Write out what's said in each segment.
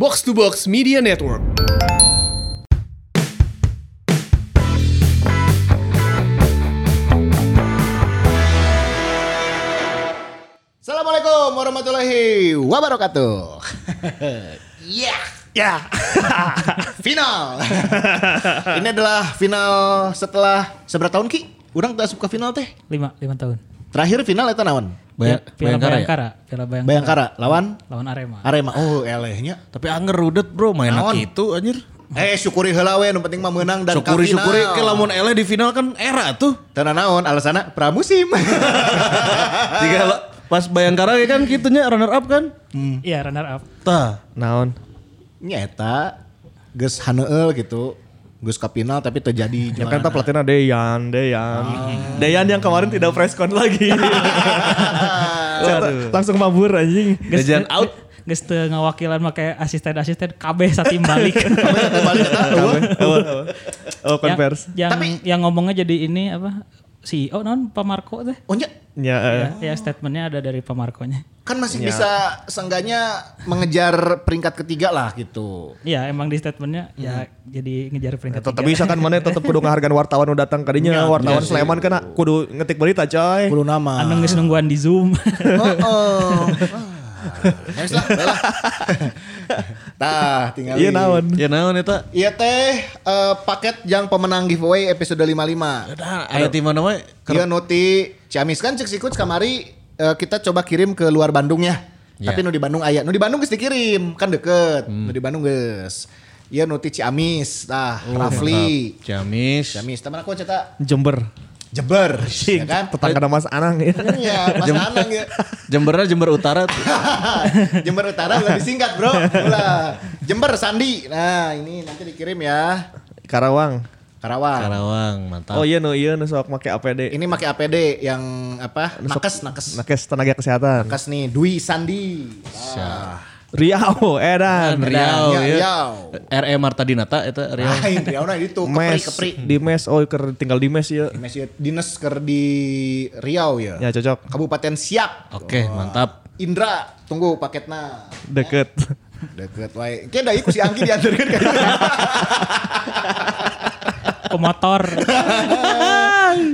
Box to Box Media Network. Assalamualaikum warahmatullahi wabarakatuh. Ya, ya. final. Ini adalah final setelah seberapa tahun Ki? Urang tak suka final teh. lima lima tahun Terakhir final eta naon? Baya- Piala Bayangkara ya? Bayangkara Piala Bayangkara, Bayangkara lawan lawan Arema Arema. Oh, elehnya. Tapi anger rudet bro main gitu anjir. Eh, syukuri heula we nu penting mah menang dan ka Syukuri final. syukuri ke lamun ele di final kan era tuh. Teu naon alasanna pramusim. Tiga pas Bayangkara ya kan gitunya runner up kan. iya runner up Tah. Naon? Nya eta geus haneueul gitu. Geus ka final tapi terjadi Ya kan tak pelatihnya Deyan, Deyan. Deyan yang kemarin tidak press con lagi. Langsung mabur anjing. Dejan out. Geus teu ngawakilan make asisten-asisten KB satim balik. Balik eta. Oh, konvers. yang yang, Tapi- yang ngomongnya jadi ini apa? CEO non Pak Marco teh. Oh nya Ya, eh. Ya, ya statementnya ada dari Pak Marco-nya. kan masih bisa seenggaknya mengejar peringkat ketiga lah gitu. Iya emang di statementnya ya jadi ngejar peringkat tetap tiga. bisa kan mana tetap kudu ngahargaan wartawan nu datang kadinya wartawan Sleman kan kudu ngetik berita coy. Puluh nama. Anu geus nungguan di Zoom. Oh, oh. Yes lah, lah. Tah, tinggal. Iya naon. Ya naon eta? Iya teh eh, paket yang pemenang giveaway episode 55. Dah aya di mana we? Iya nuti Ciamis kan cek sikut kamari eh, kita coba kirim ke luar Bandung ya. Ya. Tapi nu di Bandung aya, nu di Bandung geus dikirim, kan deket. Nu di Bandung geus. Iya nuti Ciamis, tah Rafli. Ciamis. Ciamis, teman aku cetak Jember. Jember, ya kan? Tetangga Mas Anang ya. Iya, Mas Anang ya. Jemberna Jember Utara tuh. Jember Utara lebih singkat bro. Ulah. Jember Sandi. Nah ini nanti dikirim ya. Karawang. Karawang. Karawang, mantap. Oh iya no iya no sok make APD. Ini pakai APD yang apa? Nakes, nakes. Nakes tenaga kesehatan. Nakes nih, Dwi Sandi. Ah. Riau, Edan. Riau Ya, ya. Riau. RE Marta Dinata eta Riau. Lain Riau nah itu kepri Mes kepri. di mes oh ker tinggal di mes ya. Mes ya, dinas ker di Riau ya. Ya cocok. Kabupaten Siak. Oke, mantap. Indra, tunggu paketnya. Deket. Deket wae. Kayaknya dari ku si Anggi diantarkan kan. Pemotor.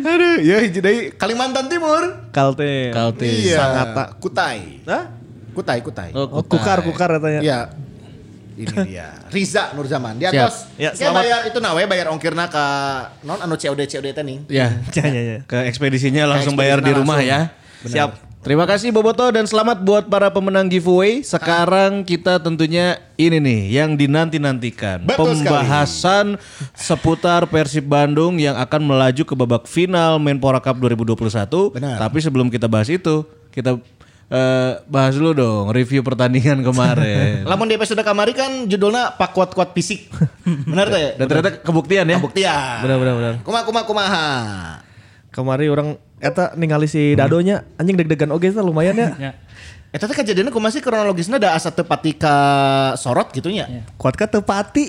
Aduh, ya hiji deui Kalimantan Timur. Kalte. Kalte. Iya. Sangatta. Kutai. Hah? Kutai, Kutai. Oh, Oh, kukar kukar katanya. Iya. Ini dia. Riza Nurzaman. Di atas. Ya, Ya, selamat. bayar itu nawe bayar ongkirna ke non anu COD COD teh nih. Ya, Ya ya ke ekspedisinya langsung Ke bayar di rumah langsung. ya. Siap. Terima kasih Boboto dan selamat buat para pemenang giveaway. Sekarang kita tentunya ini nih yang dinanti-nantikan. Betul sekali. Pembahasan seputar Persib Bandung yang akan melaju ke babak final Menpora Cup 2021. Benar. Tapi sebelum kita bahas itu, kita eh, bahas dulu dong review pertandingan kemarin. Lamun di episode kamari kan judulnya Pak Kuat Kuat Fisik. Benar teh? dan ternyata kebuktian ya. Pembuktian. Benar benar benar. Kumaha kumaha kumaha. Kemari orang eta ningali si Dadonya anjing deg-degan oge teh lumayan ya. Ya. Eta teh kejadiannya kumaha sih kronologisnya ada asa tepati ka sorot gitu nya. Kuat ka tepati.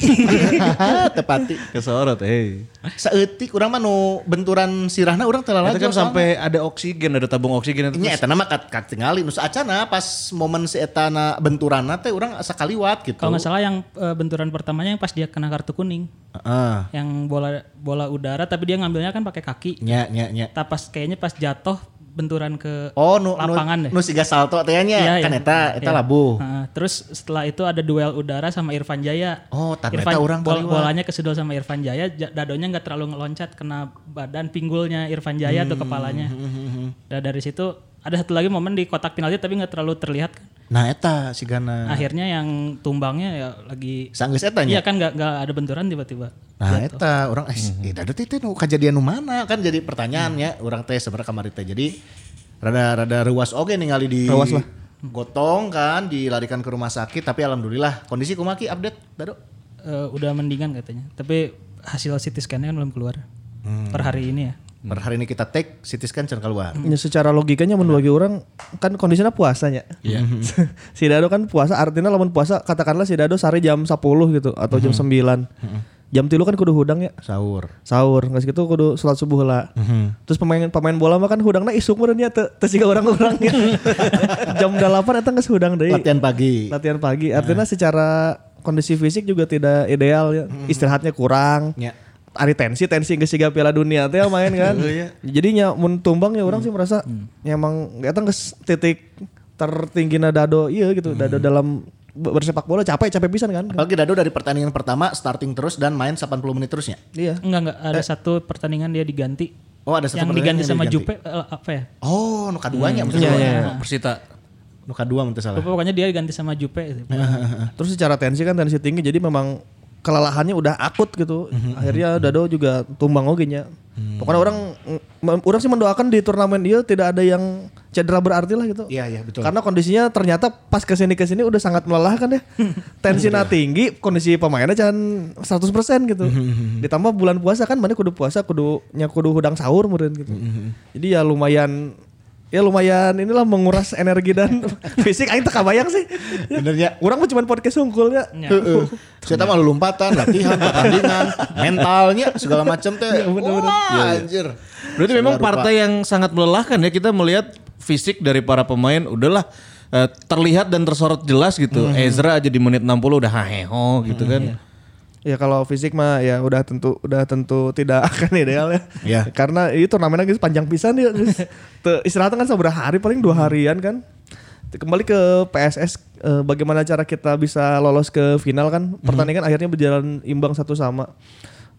tepati. Kesorot, eh. Saeutik urang mah nu benturan sirahna urang teu Itu lalaju. kan sampai ada oksigen, ada tabung oksigen itu. Nya eta nama kat kat tingali nu saacana pas momen si eta na benturanna teh urang asa kaliwat gitu. Kalau nggak salah yang eh, benturan pertamanya yang pas dia kena kartu kuning. Heeh. Yang bola bola udara tapi dia ngambilnya kan pakai kaki. Nya nya nya. Tak pas kayaknya pas jatuh benturan ke Oh nu lapangan nu, deh. nu siga salto teh nya Iya, kan iya. eta eta Iya. labuh. Heeh, terus setelah itu ada duel udara sama Irfan Jaya. Oh, tapi Irfan eta urang bol- bolanya kesedot sama Irfan Jaya, ja- dadonya nggak terlalu ngeloncat kena badan pinggulnya Irfan Jaya Hmm, atau kepalanya. Dan dari situ ada satu lagi momen di kotak penalti tapi nggak terlalu terlihat kan. Nah eta sigana. Akhirnya yang tumbangnya ya lagi Sanggeus eta Iya kan nggak nggak ada benturan tiba-tiba. Nah eta orang eh eh dadet itu nu kejadian nu mana kan jadi pertanyaannya orang teh sebenarnya kamari teh jadi rada rada ruas oge ningali di Ruas lah. gotong kan dilarikan ke rumah sakit tapi alhamdulillah kondisi kumaki update dado Eh, udah mendingan katanya. Tapi hasil CT scan-nya kan belum keluar. Hmm. Per hari ini ya. Per hari ini kita take CT scan can keluar Ya, secara logikanya membagi orang kan kondisinya puasanya. Iya. si Dado kan puasa artinya lamun puasa katakanlah si Dado sare jam 10 gitu atau jam 9. Jam tilu kan kudu hudang ya. sahur Sahur, nggak segitu kudu sholat subuh lah. Terus pemain pemain bola mah kan hudangna isuk meureun nya teu teu siga orang-orang ya. jam 8 eta geus hudang deui. latihan pagi Latihan pagi. Artinya secara kondisi fisik juga tidak ideal ya. Istirahatnya kurang. Ya. Ari tensi tensi geus siga Piala Dunia teh main kan. Jadinya mun tumbang ya orang sih merasa ya emang eta geus titik tertinggi dado iya gitu. Dado dalam be- bersepak bola capek capek pisan kan. Apalagi Dado dari pertandingan pertama starting terus dan main 80 menit terusnya. Iya. Enggak enggak ada satu pertandingan dia diganti. Oh ada satu yang pertandingan diganti yang sama diganti. Jupe eh, apa ya? Oh, nuka duanya hmm. Iya, iya, iya. Persita. Nuka dua menurut salah. Pokoknya dia diganti sama Jupe. gitu. Terus secara tensi kan tensi tinggi jadi memang kelelahannya udah akut gitu. Akhirnya Dado juga tumbang oge nya. Pokoknya orang mm, orang sih mendoakan di turnamen dia tidak ada yang cedera berarti lah gitu. Iya, iya, betul. Karena kondisinya ternyata pas ke sini ke sini udah sangat melelahkan ya. Tensinya tinggi, kondisi pemainnya jangan 100% gitu. Ditambah bulan puasa kan mana kudu puasa, kudu nya kudu hudang sahur meureun gitu. Jadi ya lumayan ya lumayan inilah menguras energi dan fisik aing teu kabayang sih. Benernya. Orang mah cuma podcast unggulnya. Ya. Heeh. Saya mah lompatan, latihan, pertandingan, mentalnya segala macam teh. Wah, anjir. Berarti memang partai yang sangat melelahkan ya kita melihat fisik dari para pemain udahlah eh, terlihat dan tersorot jelas gitu. Ezra aja di menit 60 udah haheho gitu kan. Ya kalau fisik mah ya udah tentu udah tentu tidak akan ideal ya. Iya. Karena itu turnamennya guys panjang pisan ya. istirahat kan seberapa hari paling dua harian kan. Kembali ke PSS eh, bagaimana cara kita bisa lolos ke final kan? Pertandingan akhirnya berjalan imbang satu sama.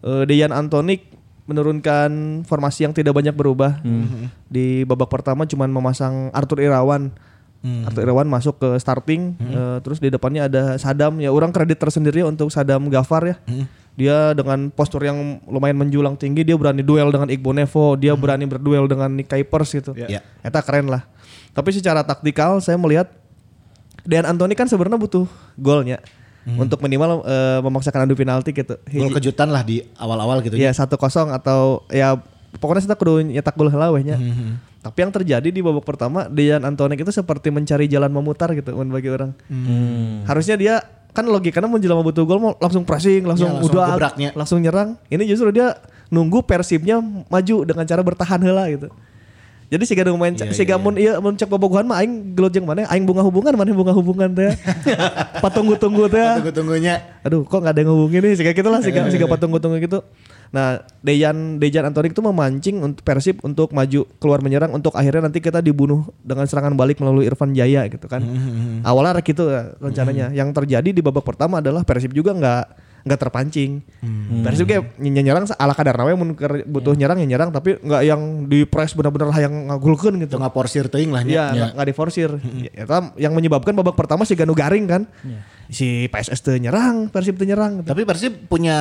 Eh, Dejan Antonik menurunkan formasi yang tidak banyak berubah. Di babak pertama cuman memasang Arthur Irawan. Arthur Irawan masuk ke starting, eh, terus di depannya ada Sadam. Ya orang kredit tersendiri untuk Sadam Gafar ya. Dia dengan postur yang lumayan menjulang tinggi, dia berani duel dengan Igbo Nevo, dia berani berduel dengan Nick Kuipers gitu. Ya. Eta keren lah. Tapi secara taktikal saya melihat Dan Anthony kan sebenarnya butuh golnya untuk minimal eh, memaksakan adu penalti gitu. Gol kejutan lah di awal-awal gitu. Ya satu kosong atau ya pokoknya kita kudu nyetak gol heula we nya. Hmm, Tapi yang terjadi di babak pertama Dejan Antonik itu seperti mencari jalan memutar gitu bagi orang. Hmm. Harusnya dia kan logikanya mun jelema butuh gol mau langsung pressing, langsung, Ya, langsung udah gebraknya. langsung nyerang. Ini justru dia nunggu Persibnya maju dengan cara bertahan heula gitu. Jadi siga nu main Iya, siga iya, mun ieu mun cek bobogohan mah aing gelut jeung mana aing bunga hubungan mana bunga hubungan teh. Patunggu-tunggu teh. Tunggu-tunggunya. Aduh, kok nggak ada yang ngehubungin nih? Siga gitu lah, siga, siga patunggu-tunggu gitu. Nah, Dejan Dejan Antonik itu memancing untuk Persib untuk maju keluar menyerang untuk akhirnya nanti kita dibunuh dengan serangan balik melalui Irfan Jaya gitu kan. Awalnya rek itu ya, rencananya. Yang terjadi di babak pertama adalah Persib juga nggak nggak terpancing. Persib kayak ny- nyerang ala kadar mun butuh nyerang ya nyerang tapi nggak yang di press benar-benar yang ngagulkeun gitu. Itu ngaporsir teuing lah nya. Iya, nggak nggak diforsir. Ya, eta yang menyebabkan babak pertama si Ganu Garing kan. Si PSS teu nyerang, Persib teu nyerang. gitu. Tapi Persib punya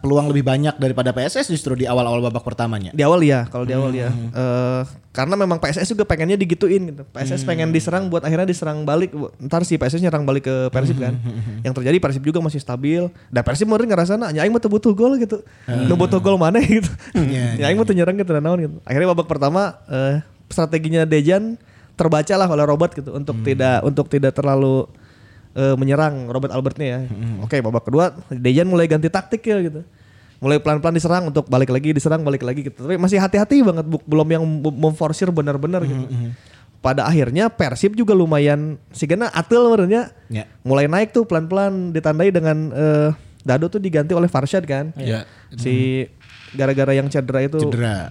peluang lebih banyak daripada PSS justru di awal-awal babak pertamanya. Di awal ya, kalau di awal ya. Eh, karena memang PSS juga pengennya digituin gitu. PSS pengen diserang buat akhirnya diserang balik. Ntar si PSS nyerang balik ke Persib kan. Yang terjadi Persib juga masih stabil. Dan Persib meureun ngerasa nya aing mah butuh gol gitu. Nu butuh gol mana gitu. Ya aing mah nyerang gitu naon gitu. Akhirnya babak pertama eh, strateginya Dejan terbaca lah oleh Robert gitu untuk tidak untuk tidak terlalu eh, menyerang Robert Albertnya ya. Oke, babak kedua Dejan mulai ganti taktik ya gitu. Mulai pelan-pelan diserang untuk balik lagi diserang balik lagi gitu. Tapi masih hati-hati banget belum yang memforsir benar-benar gitu. Pada akhirnya Persib juga lumayan sigana atil menurutnya Ya. mulai naik tuh pelan-pelan ditandai dengan eh, Dado tuh diganti oleh Farshad kan. Iya. Si gara-gara yang cedera itu Cedera.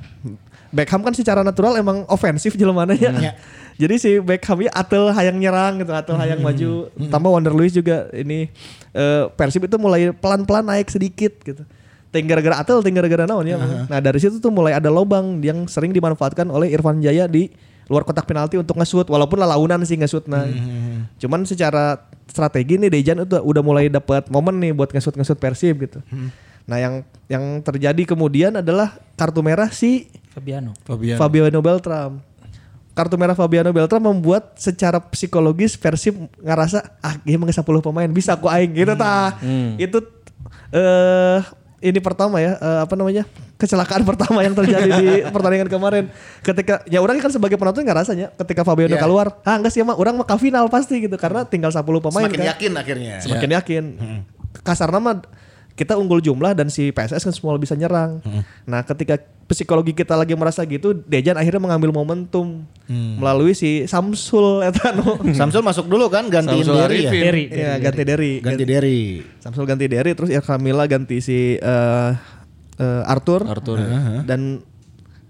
Beckham kan secara natural emang ofensif jelemana ya. Ya. Jadi si Beckham ya atel hayang nyerang gitu, atel hayang maju. Tambah Wonder Luis juga ini eh, Persib itu mulai pelan-pelan naik sedikit gitu. Ting gara-gara atel, ting gara-gara naon ya. Nah dari situ tuh mulai ada lobang yang sering dimanfaatkan oleh Irfan Jaya di luar kotak penalti untuk nge-shoot walaupun lalaunan sih nge-shoot nah. Cuman secara strategi nih Dejan itu udah mulai dapat momen nih buat nge-shoot nge-shoot Persib gitu. Nah yang yang terjadi kemudian adalah kartu merah si Fabiano. Fabian. Fabiano Beltram. Kartu merah Fabiano Beltram membuat secara psikologis Persib ngerasa ah dia mah 10 pemain bisa aku aing gitu tah. Itu eh ini pertama ya eh, apa namanya? kecelakaan pertama yang terjadi di pertandingan kemarin. Ketika ya orang kan sebagai penonton nggak rasanya ketika Fabiano Iya. keluar, ah enggak sih mah orang mah ke final pasti gitu karena tinggal 10 pemain Semakin kan yakin akhirnya. semakin yakin. Kasar nama kita unggul jumlah dan si PSS kan semua bisa nyerang. Nah, ketika psikologi kita lagi merasa gitu, Dejan akhirnya mengambil momentum melalui si Samsul eta nu. Samsul masuk dulu kan gantiin Samsul Derry ya. Derry. Iya, ganti Derry. Ganti Derry. Samsul ganti Derry terus Irfan Mila ganti si eh, eh, Arthur. Arthur. Dan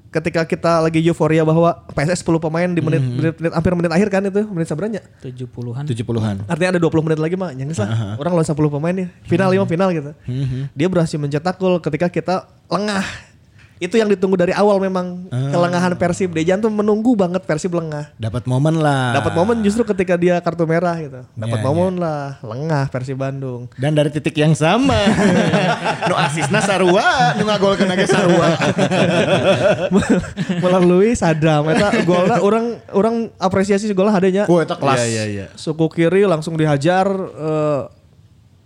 ketika kita lagi euforia bahwa PSS 10 pemain di menit, menit, menit hampir menit akhir kan itu menit seberanya 70-an. 70-an. Artinya ada 20 menit lagi mah nyangis lah. Orang lawan 10 pemain nih. Final lima final gitu. Dia berhasil mencetak gol ketika kita lengah. Itu yang ditunggu dari awal memang kelengahan Persib. Dejan tuh menunggu banget Persib lengah. Dapat momen lah. Dapat momen justru ketika dia kartu merah gitu. Dapat Iya, momen lah lengah Persib Bandung. Dan dari titik yang sama. nu asisna sarua, nu ngagolkeun ge sarua. Melalui Sadam eta golnya orang orang apresiasi si golnya hadenya. Wah, eta kelas. Iya iya iya. Suku kiri langsung dihajar eh,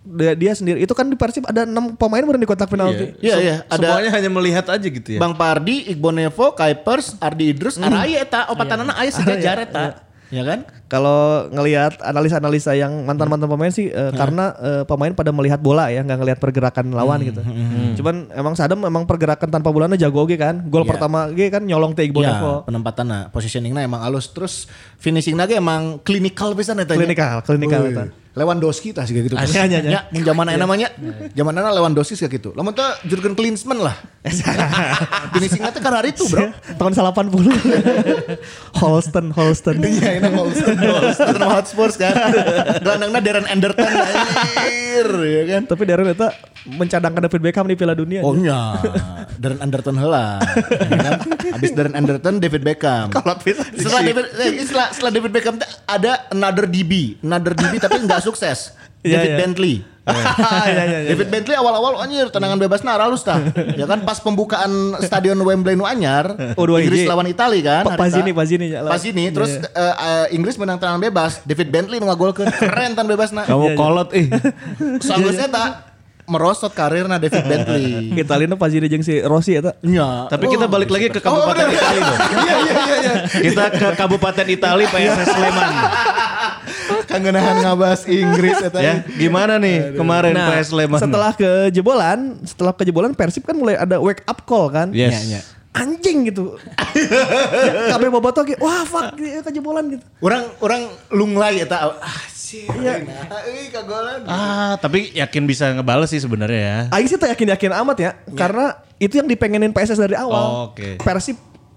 dia, dia sendiri. Itu kan di Persib ada 6 pemain baru di kotak penalti. Iya, iya, ada Semuanya hanya melihat aja gitu ya. Bang Pardi, Iqbal Nevo, Kuipers, Ardi Idrus, Araya eta opatanana aya sejajar eta. Ya kan? Kalau ngelihat analisa-analisa yang mantan-mantan pemain sih eh, karena eh, pemain pada melihat bola ya, nggak ngelihat pergerakan lawan gitu. Cuman emang Sadam emang pergerakan tanpa bolanya jago oke kan. Gol Iya. pertama ge kan nyolong teh Iqbal Nevo. Ya, penempatanna, positioningnya emang halus. Terus finishingnya ge emang klinikal pisan eta. Klinikal, klinikal eta. Lewandowski tah sih gitu. Anya, anya. Ya, mun zaman ayeuna namanya. Zaman ayeuna Lewandowski kayak gitu. Lamun teh Jurgen Klinsmann lah. Finishingnya teh karena itu, Bro. Tahun 80. Holsten, Holsten. Iya, ini Holston. Tottenham Hotspur kan. Gelandangnya Darren Anderton anjir, ya kan. Tapi Darren itu mencadangkan David Beckham di Piala Dunia. Oh nya, Darren Anderton heula. ya kan? Habis Darren Anderton, David Beckham. Setelah David, eh, setelah, setelah David Beckham ada another DB, another DB tapi nggak sukses. Iya, David iya. Bentley. Iya, iya, iya. David Bentley awal-awal anjir tendangan bebas nah halus tah. Ya kan pas pembukaan stadion Wembley nu anyar, Oh, Inggris lawan Itali kan. Pa- hari Pazini, ta. Pazini, ya, lah. Pazini, terus eh, eh, Inggris menang tendangan bebas, David Bentley nu ngagolkeun keren tan bebasna. Kamu kolot ih. Soalnya eta merosot karirna David Bentley. Italina Pazini jeung si Rossi eta. Iya. Tapi kita balik lagi ke Oh, Kabupaten bener. Itali dong. Iya iya iya iya. Kita ke Kabupaten Itali PSS Sleman. Kangenahan ngabas Inggris eta. ya, gimana nih kemarin Nah, PS Sleman? setelah kejebolan, setelah kejebolan Persib kan mulai ada wake up call kan. Yes. Iya, iya. Anjing gitu. Kabeh bobotoh ge, wah fuck kejebolan gitu. Orang orang lunglai eta ah sih. Iya. Kagolan. Ah, tapi yakin bisa ngebales sih sebenarnya ya. Aing sih tak yakin-yakin amat ya, karena itu yang dipengenin PSS dari awal. Oh, oke. Persib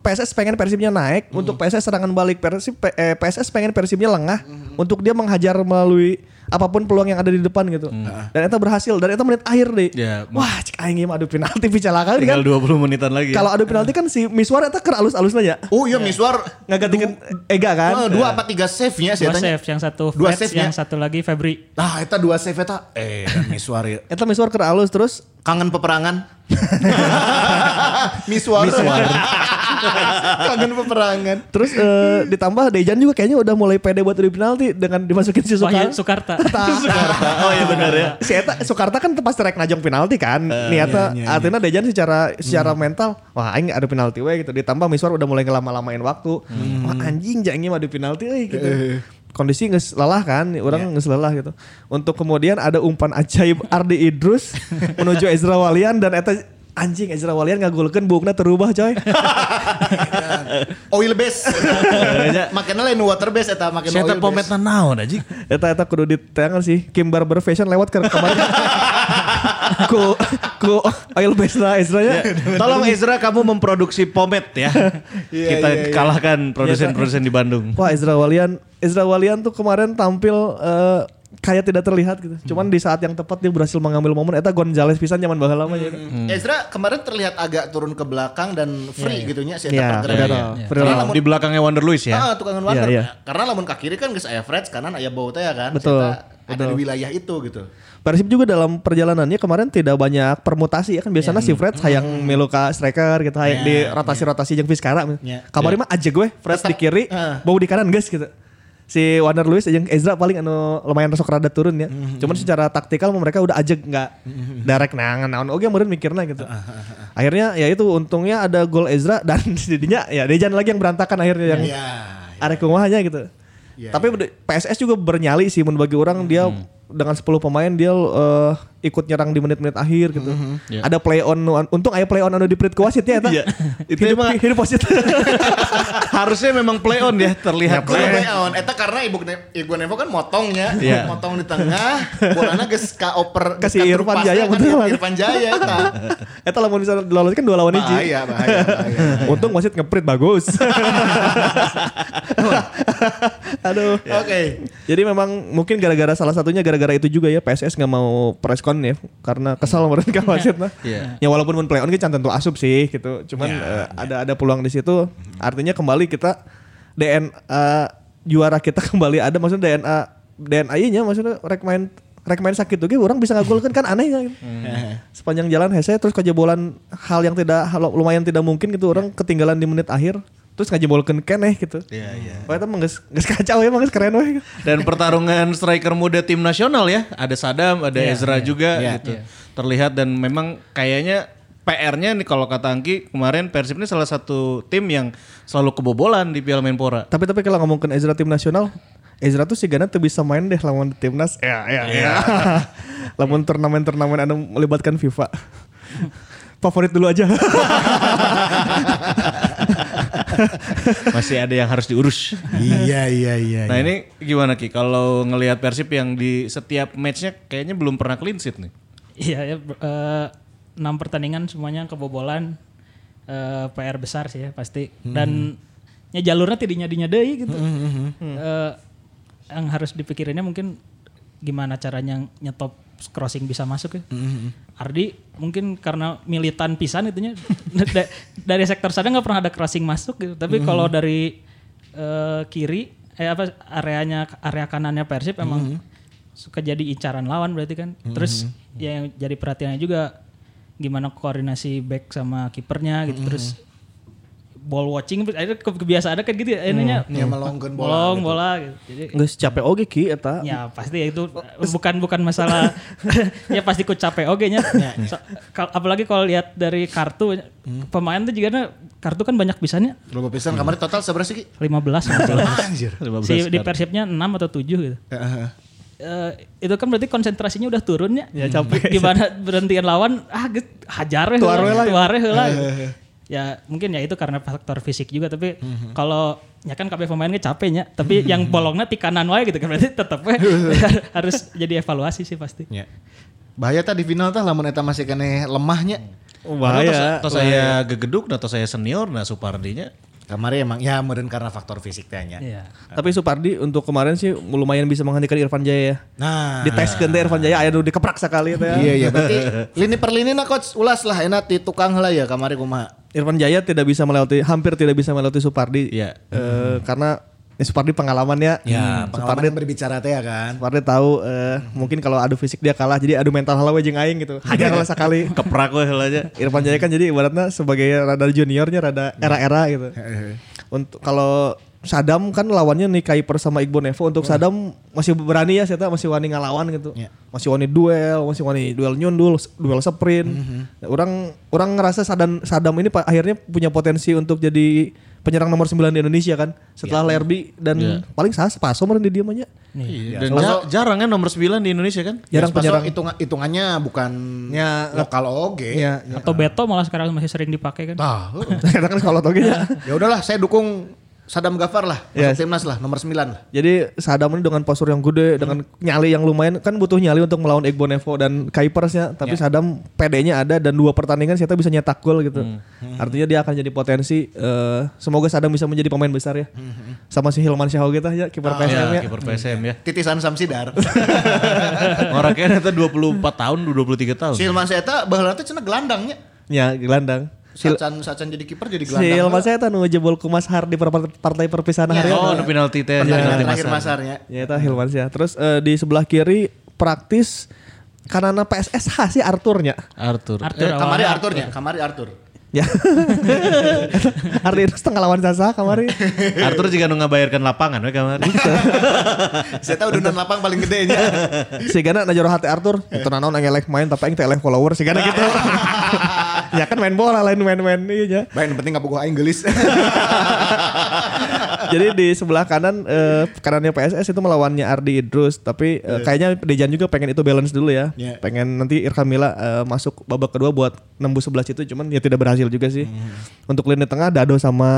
PSS pengen Persibnya naik untuk PSS serangan balik Persib eh, PSS pengen Persibnya lengah untuk dia menghajar melalui apa pun peluang yang ada di depan gitu. Dan itu berhasil dan itu menit akhir deh. Ya, Wah, cek aing mah adu penalti bicara kali kan. Tinggal 20 menitan lagi. ya. Kalau adu penalti kan si Miswar eta keur alus-alusna ya. Oh iya Miswar Ngagantikan Ega kan. Oh, dua apa tiga save-nya sih Dua save, yang satu Dua save-nya. yang satu lagi Febri. Nah, eta dua save eta. Eh, Miswar ya. Eta Miswar keur alus terus Kangen peperangan. Miswar. Kangen peperangan. terus eh, ditambah Dejan juga kayaknya udah mulai pede buat adu penalti dengan dimasukin si Wahyu Sukarta. Sukarta. oh iya benar ya. si Eta Soekarta kan pas rek ngajong penalti kan. Niatnya artinya Dejan secara secara mental wah aing ada penalti we gitu. Ditambah Miswar udah mulai ngelama-lamain waktu. Wah anjing jangan adu penalti euy gitu. Kondisi nges lelah kan, orang nges lelah gitu. Untuk kemudian ada umpan ajaib Ardi Idrus menuju Ezra Walian dan Eta anjing Ezra Walian ngagulkeun bukna terubah coy. Oil base. Makanya lain water base eta makin oil base. naon aja. Eta eta kudu diteangan sih Kim Barber Fashion lewat ke kemarin. ku ku oil base lah Ezra nya. Tolong Ezra kamu memproduksi pomet ya. Kita kalahkan produsen-produsen di Bandung. Wah Ezra Walian, Ezra Walian tuh kemarin tampil eh, kayak tidak terlihat gitu. Cuman di saat yang tepat dia berhasil mengambil momen. Eta Gonzales pisan zaman baheula mah ya. Ezra kemarin terlihat agak turun ke belakang dan free gitu nya si Iya, eta pergerakan. iya, iya. Karena lamun Di belakangnya Wonder Luis ya. Ah, tukang wonder. Iya, iya. Karena lamun ke kiri kan geus aya Freds, kanan aya Bow teh ya kan. Si Betul, eta Ada di wilayah itu gitu. Persib juga dalam perjalanannya kemarin tidak banyak permutasi ya kan biasanya si Fred hayang melu ka striker gitu hayang di rotasi-rotasi jeung Vizcara. Ya. Kamari mah aja gue Fred di kiri, Ah. bau di kanan guys gitu. Si Warner Lewis jeung Ezra paling anu lumayan sok rada turun ya. Cuman secara taktikal mereka udah ajeg nggak direct nangan naon oke meureun mikirna gitu. Akhirnya ya itu untungnya ada gol Ezra dan jadinya ya Dejan lagi yang berantakan akhirnya yang Iya. arek kumahanya gitu. Iya, Tapi PSS juga bernyali sih menurut bagi orang dia dengan 10 pemain dia eh, ikut nyerang di menit-menit akhir gitu. Iya. Ada play on untung aya play on anu di prit ke wasit ya eta. Iya. Itu Hidup, emang- hidup wasit. Harusnya memang play on ya terlihat. Kudu play on. Eta karena ibu ibu Nevo kan motongnya, Iya. motong di tengah, bolana geus ka oper Kasih ka Irfan Jaya, kan, betul. Irfan Jaya eta. eta lamun bisa lolos kan dua lawan hiji. Bahaya, bahaya, bahaya. Untung wasit ngeprit bagus. Aduh. Oke. Jadi memang mungkin gara-gara salah satunya gara-gara itu juga ya PSS nggak mau preskon ya karena kesal mereka wasit mah. Iya. Ya walaupun mun play on kan tentu asup sih gitu. Cuman eh, ada ada peluang di situ. Artinya kembali kita DNA juara kita kembali ada maksudnya DNA DNA nya maksudnya rek main rek main sakit tuh orang bisa ngagolkan kan aneh ya. Sepanjang jalan hese terus kejebolan hal yang tidak hal lumayan tidak mungkin gitu orang ketinggalan di menit akhir terus ngajebolkeun keneh gitu. Iya, iya. Wah itu emang geus geus kacau ya, emang geus keren weh. Dan pertarungan striker muda tim nasional ya, ada Sadam, ada Ezra juga Iya, gitu. Terlihat dan memang kayaknya PR-nya nih kalau kata Angki kemarin Persib ini salah satu tim yang selalu kebobolan di Piala Menpora. Tapi tapi kalau ngomongin Ezra tim nasional, Ezra tuh sih tuh bisa main deh lawan timnas. Ya ya ya. lamun turnamen-turnamen anu melibatkan FIFA. Favorit dulu aja. Masih ada yang harus diurus. Iya, iya, iya. Nah ini gimana Ki? Kalau ngelihat Persib yang di setiap matchnya kayaknya belum pernah clean sheet nih. Iya ya ber- eh, enam pertandingan semuanya kebobolan eh, PR besar sih ya pasti dan ya jalurnya tidinya dinya deui gitu. Eh, yang harus dipikirinnya mungkin gimana caranya nyetop crossing bisa masuk ya. Ardi mungkin karena militan pisan itunya da- dari sektor sana nggak pernah ada crossing masuk gitu. Tapi kalau dari eh, kiri eh apa areanya area kanannya Persib emang suka jadi incaran lawan berarti kan. Terus ya yang jadi perhatiannya juga gimana koordinasi back sama kipernya gitu. Terus ball watching akhirnya ke- kebiasaan kan gitu ya ininya Ya melongkeun bola. bolong bola gitu. Jadi Geus capek oge ki eta. Ya pasti ya itu bukan bukan masalah ya pasti ku capek oke nya. So- kal- apalagi kalau lihat dari kartu pemain tuh juga kartu kan banyak bisanya Logo pisan kemarin total seberapa sih? Ki? 15 masalah. Anjir. si di Persibnya 6 atau 7 gitu. Eh, itu kan berarti konsentrasinya udah turun ya. Ya, capek. Gimana berhentian lawan ah gitu, hajar we Tuar we lah ya. tuar we heula. Ya mungkin ya itu karena faktor fisik juga tapi kalau ya kan kabeh pemainnya capeknya tapi yang bolongnya ti kanan wae gitu kan berarti tetep we harus jadi evaluasi sih pasti. Ya. Bahaya tadi final tah lamun eta masih kene lemahnya. Oh, bahaya. Atau saya gegeduk, atau saya senior, nah Supardinya Kemarin emang ya meureun karena faktor fisik teh nya. Iya. Tapi Supardi untuk kemarin sih lumayan bisa menghentikan Irfan Jaya ya. Nah, Di tes teh Irfan Jaya aya nu dikeprak sekali teh. Iya iya berarti lini per lini na coach ulas lah enak di tukang lah ya kamari kumaha. Irfan Jaya tidak bisa melewati hampir tidak bisa melewati Supardi. Iya. Eh, karena ya Supardi pengalamannya. Ya, Supardi pengalaman berbicara teh ya kan. Supardi tahu eh, mungkin kalau adu fisik dia kalah jadi adu mental halau jeung aing gitu. Hajar lah sekali. keprak heula aja. Irfan Jaya kan jadi ibaratnya sebagai rada juniornya rada era-era gitu. Untuk kalau Sadam kan lawannya nih Kuiper sama Iqbal Nevo untuk Sadam masih berani ya saya masih wani ngelawan gitu. Iya. Masih wani duel, masih wani duel nyundul, duel sprint. Nah, Orang orang ngerasa Sadam Sadam ini akhirnya punya potensi untuk jadi penyerang nomor 9 di Indonesia kan setelah Lerby dan Iya. paling sah Spaso meren di dia mah nya. Iya. Dan ja- jarang kan nomor 9 di Indonesia kan? Jarang Spaso penyerang. hitung hitungannya bukan Ya, lokal oge. Ya, Atau Beto malah sekarang masih sering dipakai kan. Kita kan kalau toge ya. ya udahlah saya dukung Sadam Gafar lah, masuk Yes. timnas lah nomor 9 lah. Jadi Sadam ini dengan postur yang gede, dengan nyali yang lumayan kan butuh nyali untuk melawan Iqbal Nevo dan Kuipersnya. Tapi Sadam PD-nya ada dan dua pertandingan saya bisa nyetak gol gitu. Artinya dia akan jadi potensi. eh, semoga Sadam bisa menjadi pemain besar ya. Sama si Hilman Syahau kita ya kiper PSM Ya, ya. kiper PSM ya. Titisan Samsidar. Orangnya itu 24 tahun, 23 tahun. si Hilman Seta baheula teh cenah gelandangnya. Ya gelandang. Si, Sacan sacan jadi kiper jadi gelandang. Hilman saya tahu jebol ku Mas Har di per- partai perpisahan hari Oh, ada penalti teh. Pertandingan penalti terakhir masal. masarnya. Ya itu Hilman ya. Terus eh, di sebelah kiri praktis karena PSSH sih Arthurnya. Arthur. Arthur Eh, kamari awalnya Arthurnya, kamari Arthur. Ya. Ardi itu setengah lawan sasa kamari. Arthur juga nu ngabayarkan lapangan we kemarin. Saya tahu dunan lapang paling gede nya. si Gana najoro hati Arthur. Itu nanaon ngelek main tapi aing teh elek follower si Gana gitu. Ya kan main bola lain main-main iya yang penting nggak aing geulis. Jadi di sebelah kanan eh, kanannya PSS itu melawannya Ardi Idrus, tapi eh, kayaknya Dejan juga pengen itu balance dulu ya. Iya. Pengen nanti Irfan Mila eh, masuk babak kedua buat nembus sebelah situ, cuman ya tidak berhasil juga sih. Untuk lini tengah Dado sama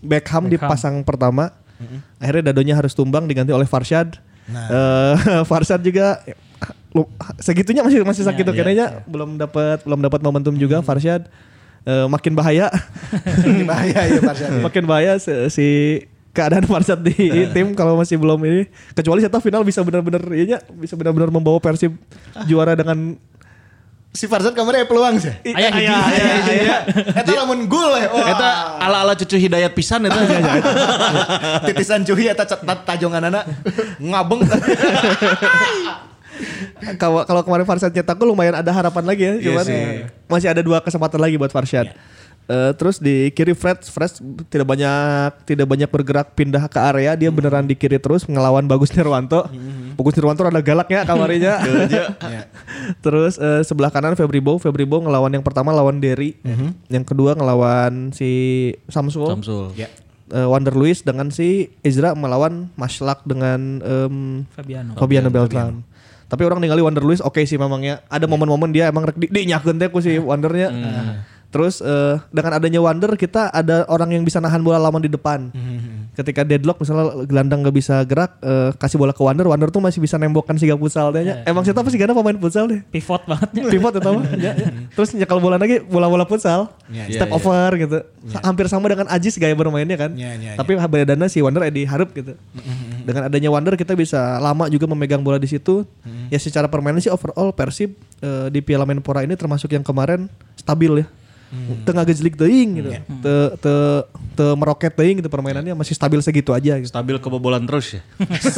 Beckham, dipasang pertama. Akhirnya Dadonya harus tumbang diganti oleh Farshad. Eh, Farshad juga segitunya masih masih sakit tuh kayaknya belum dapat belum dapat momentum juga Farshad. Eh, makin bahaya. Ini bahaya ya Farshad. makin bahaya si, si keadaan Farshad di tim kalau masih belum ini kecuali saya tahu final bisa benar-benar iya bisa benar-benar membawa Persib juara dengan Si Farshad kemarin peluang sih. Ayah hiji. aya, aya. Eta lamun gol ya. Eta ala-ala cucu hidayat pisan eta. titisan cuhi eta tajongan anak ngabeng. kalau kalau kemarin Farshad nyetak gol lumayan ada harapan lagi ya cuman masih ada dua kesempatan lagi buat Farshad Eh, terus di kiri Fred, Fred tidak banyak tidak banyak bergerak pindah ke area dia beneran di kiri terus ngelawan Bagus Nirwanto. Bagus Nirwanto ada galaknya kamarnya. terus eh, sebelah kanan Febri Bow, Febri Bow ngelawan yang pertama lawan Derry, yang kedua ngelawan si Samsul. Samsul. ya. Eh, Wander Luis dengan si Ezra melawan Maslak dengan em, Fabiano. Fabiano Beltran. Tapi orang ningali Wander Luis oke sih memangnya. Ada momen-momen dia emang rek di, dinyakeun teh ku si Wandernya. Terus eh, dengan adanya Wander kita ada orang yang bisa nahan bola lawan di depan. Ketika deadlock misalnya gelandang nggak bisa gerak eh, kasih bola ke Wander, Wander tuh masih bisa nembokkan si futsal teh nya. Emang siapa sih gana pemain futsal deh. Pivot bangetnya. Pivot itu mah. Ya, ya. Terus nyekal bola lagi bola-bola futsal. Ya, Step over gitu. Hampir sama dengan Ajis gaya bermainnya kan. Ya, ya, Tapi bedanya si Wander Edi Harup gitu. Dengan adanya Wander kita bisa lama juga memegang bola di situ. Ya secara permainan sih overall Persib eh, di Piala Menpora ini termasuk yang kemarin stabil ya. Tengah gejlik teuing gitu. Te, te, te meroket teuing gitu permainannya masih stabil segitu aja gitu. Stabil kebobolan terus ya.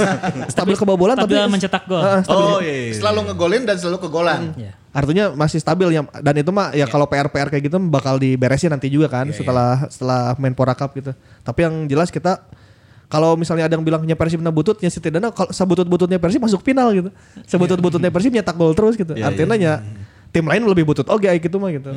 stabil kebobolan Tapi tapi mencetak gol. Ah, stabil. Oh iya. Selalu ngegolin dan selalu kegolan. Iya. Artinya masih stabil ya dan itu mah ya kalau PR-PR kayak gitu bakal diberesin nanti juga kan setelah setelah Menpora Cup gitu. Tapi yang jelas kita kalau misalnya ada yang bilangnya Persib na butut ya setidaknya kalau sebutut-bututnya Persib masuk final gitu. Sebutut-bututnya Persib nyetak gol terus gitu. Artinya ya tim lain lebih butut oke gitu mah gitu.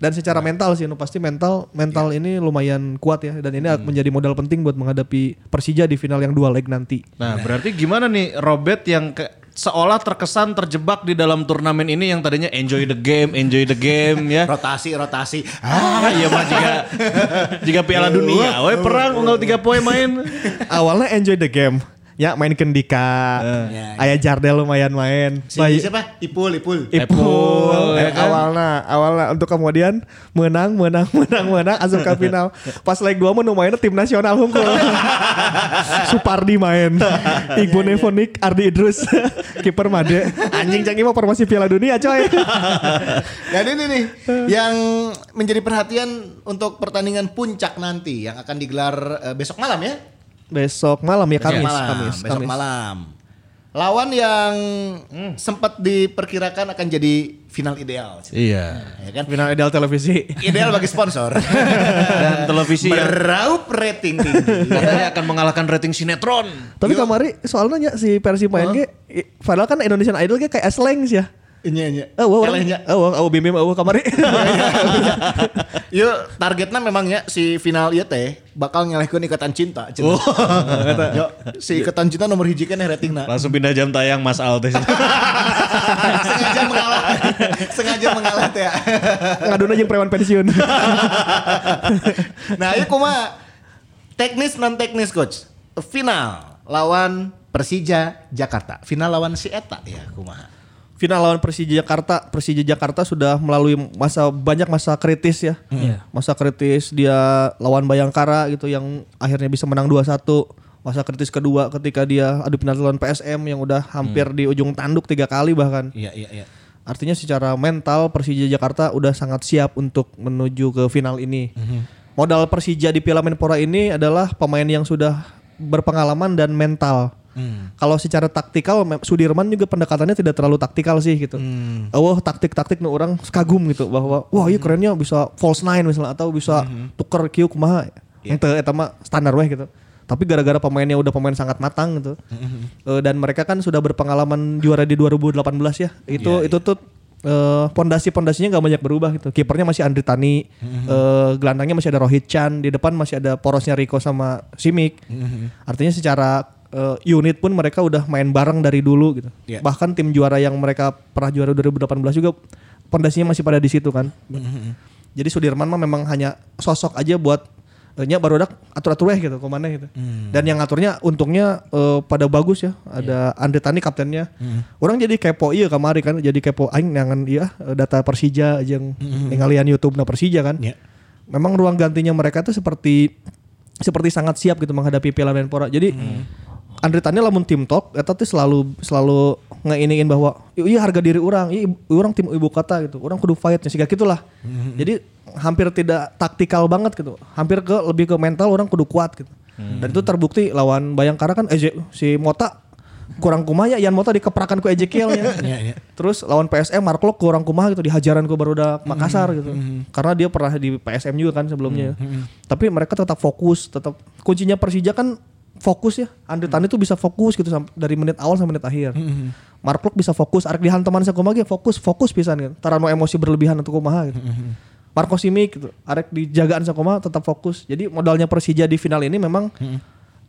Dan secara mental sih nu pasti mental mental ini lumayan kuat ya dan ini menjadi modal penting buat menghadapi Persija di final yang dua leg nanti. Nah, berarti gimana nih Robert yang ke, seolah terkesan terjebak di dalam turnamen ini yang tadinya enjoy the game, enjoy the game ya. Rotasi, rotasi. Ah, iya mah jika jika Piala Dunia, we perang unggal tiga poin main. Awalnya enjoy the game. Ya main kendika, Ya, ayah Jardel lumayan main. Si Bayi- siapa? Ipul, Ipul. Ipul, ya kan? awalnya, awalnya untuk kemudian menang, menang, menang, menang, asup ke final. Pas leg 2 menu mainnya tim nasional hunkul. Supardi main, Ibu Nevonik, Ardi Idrus, kiper Made. Anjing jangan mau formasi Piala Dunia coy. Dan ini nih yang menjadi perhatian untuk pertandingan puncak nanti yang akan digelar eh, besok malam ya. Besok malam ya Kamis, Besok malam, Kamis, besok Kamis. malam. Lawan yang sempat diperkirakan akan jadi final ideal. Iya. Ya kan? Final ideal televisi. Ideal bagi sponsor. Dan televisi yang Meraup rating tinggi. katanya akan mengalahkan rating sinetron. Tapi kamari soalnya nya si Persib main ge, i- padahal kan Indonesian Idol ge kayak slangs ya. Ini ini. Oh, wow, Elehnya. oh, oh, bim bim, oh, kamari. Yuk targetnya memangnya si final ieu teh bakal nyalehkeun ikatan cinta. cenah. Yo, si ikatan cinta nomor hiji kan ratingna. Langsung pindah jam tayang Mas Altes. Sengaja mengalah. Sengaja mengalah teh. ya. Ngaduna jeung preman pensiun. nah, ieu kumaha? Teknis non teknis coach. Final lawan Persija Jakarta. Final lawan si Eta ya kumaha. Final lawan Persija Jakarta, Persija Jakarta sudah melalui masa banyak masa kritis ya. Iya. Masa kritis dia lawan Bayangkara gitu yang akhirnya bisa menang 2-1. Masa kritis kedua ketika dia adu penalti lawan PSM yang udah hampir di ujung tanduk tiga kali bahkan. Iya iya iya. Artinya secara mental Persija Jakarta udah sangat siap untuk menuju ke final ini. Modal Persija di Piala Menpora ini adalah pemain yang sudah berpengalaman dan mental. Kalau secara taktikal Sudirman juga pendekatannya tidak terlalu taktikal sih gitu. Oh taktik-taktik nu orang kagum gitu bahwa wah iya kerennya bisa false nine misalnya atau bisa tuker kieu kumaha. Ente eta mah standar weh gitu. Tapi gara-gara pemainnya udah pemain sangat matang gitu. Eh, dan mereka kan sudah berpengalaman juara di 2018 ya. Itu itu tuh eh, pondasi-pondasinya nggak banyak berubah gitu. Kipernya masih Andri Tani, eh, gelandangnya masih ada Rohit Chan, di depan masih ada porosnya Rico sama Simic. Artinya secara eh, unit pun mereka udah main bareng dari dulu gitu. Iya. Bahkan tim juara yang mereka pernah juara 2018 juga pondasinya masih pada di situ kan. Jadi Sudirman mah memang hanya sosok aja buat eh, nya baru ada atur-atur weh gitu ke mana gitu. Dan yang ngaturnya untungnya eh, pada bagus ya. Ada Andre Tani kaptennya. Orang jadi kepo iya kamari kan jadi kepo aing nangan iya data Persija jeung ningalian YouTube na Persija kan. Iya. Memang ruang gantinya mereka tuh seperti seperti sangat siap gitu menghadapi Piala Menpora. Jadi Andre Tani lamun tim top eta tuh selalu selalu ngeiniin bahwa iya harga diri orang, iya orang tim ibu kota gitu. Orang kudu fightnya sih gitulah. Jadi hampir tidak taktikal banget gitu. Hampir ke lebih ke mental orang kudu kuat gitu. Dan itu terbukti lawan Bayangkara kan Eze, si Mota kurang kumanya Ian Mota dikeprakan ku Ezekiel ya. Iya, iya. Terus lawan PSM Mark Lok kurang kumaha gitu dihajaran ku barudak Makassar gitu. Karena dia pernah di PSM juga kan sebelumnya. Tapi mereka tetap fokus, tetap kuncinya Persija kan fokus ya. Andre Tani tuh bisa fokus gitu dari menit awal sampai menit akhir. Mark Lok bisa fokus, arek dihantaman sakumaha ge fokus, fokus pisan gitu. Tarano emosi berlebihan atau kumaha gitu. Marco Simic gitu, arek dijagaan sakumaha tetap fokus. Jadi modalnya Persija di final ini memang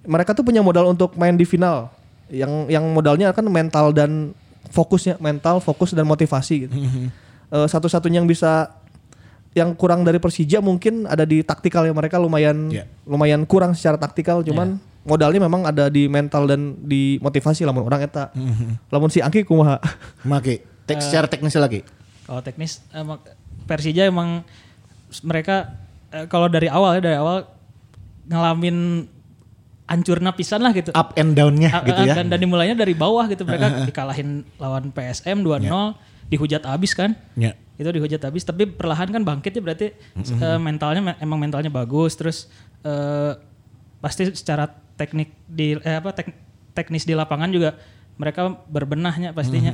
mereka tuh punya modal untuk main di final. Yang yang modalnya kan mental dan fokusnya, mental, fokus dan motivasi gitu. Eh, satu-satunya yang bisa yang kurang dari Persija mungkin ada di taktikal ya mereka lumayan Iya. lumayan kurang secara taktikal cuman modalnya memang ada di mental dan di motivasi lamun orang eta. Lamun si Angki kumaha? Make tek secara teknis lagi. Kalau teknis emang Persija emang mereka eh, kalau dari awal ya dari awal ngalamin hancurna pisan lah gitu. Up and down-nya Ah, gitu ya. Dan, dan dimulainya dari bawah gitu mereka dikalahin lawan PSM 2-0 dihujat abis kan. Ya. Itu dihujat abis tapi perlahan kan bangkitnya berarti eh, mentalnya me- emang mentalnya bagus terus eh, pasti secara teknik di eh, apa tek- teknis di lapangan juga mereka berbenahnya pastinya.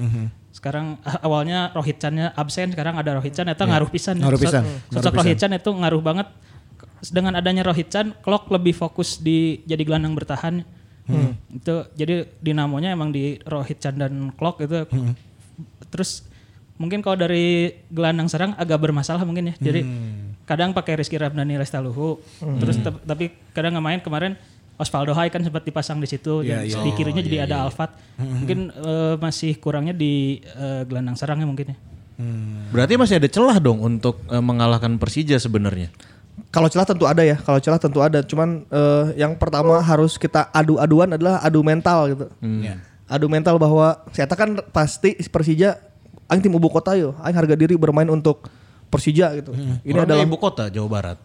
Sekarang ah, awalnya Rohit Chan-nya absen, sekarang ada Rohit Chan itu ngaruh pisan. Ngaruh So- pisan, Sosok ngaruh pisan. Rohit Chan itu ngaruh banget. Dengan adanya Rohit Chan, Klok lebih fokus di jadi gelandang bertahan. Itu jadi dinamonya emang di Rohit Chan dan Klok itu. Terus mungkin kalau dari gelandang serang agak bermasalah mungkin ya. Jadi kadang pakai Rizky Ramdhani Lestaluhu. Terus tep- tapi kadang nggak main kemarin Osvaldo Hai kan sempat dipasang di situ. Dan iya. Di kirinya jadi ada Alfat. Mungkin eh, masih kurangnya di eh, gelandang serangnya mungkin ya. Berarti masih ada celah dong untuk eh, mengalahkan Persija sebenarnya. Kalau celah tentu ada ya, kalau celah tentu ada. Cuman eh, yang pertama harus kita adu-aduan adalah adu mental gitu. Ya. Adu mental bahwa saya kan pasti Persija, aing tim ibu kota yo, aing harga diri bermain untuk Persija gitu. Ini Orang adalah ibu kota Jawa Barat.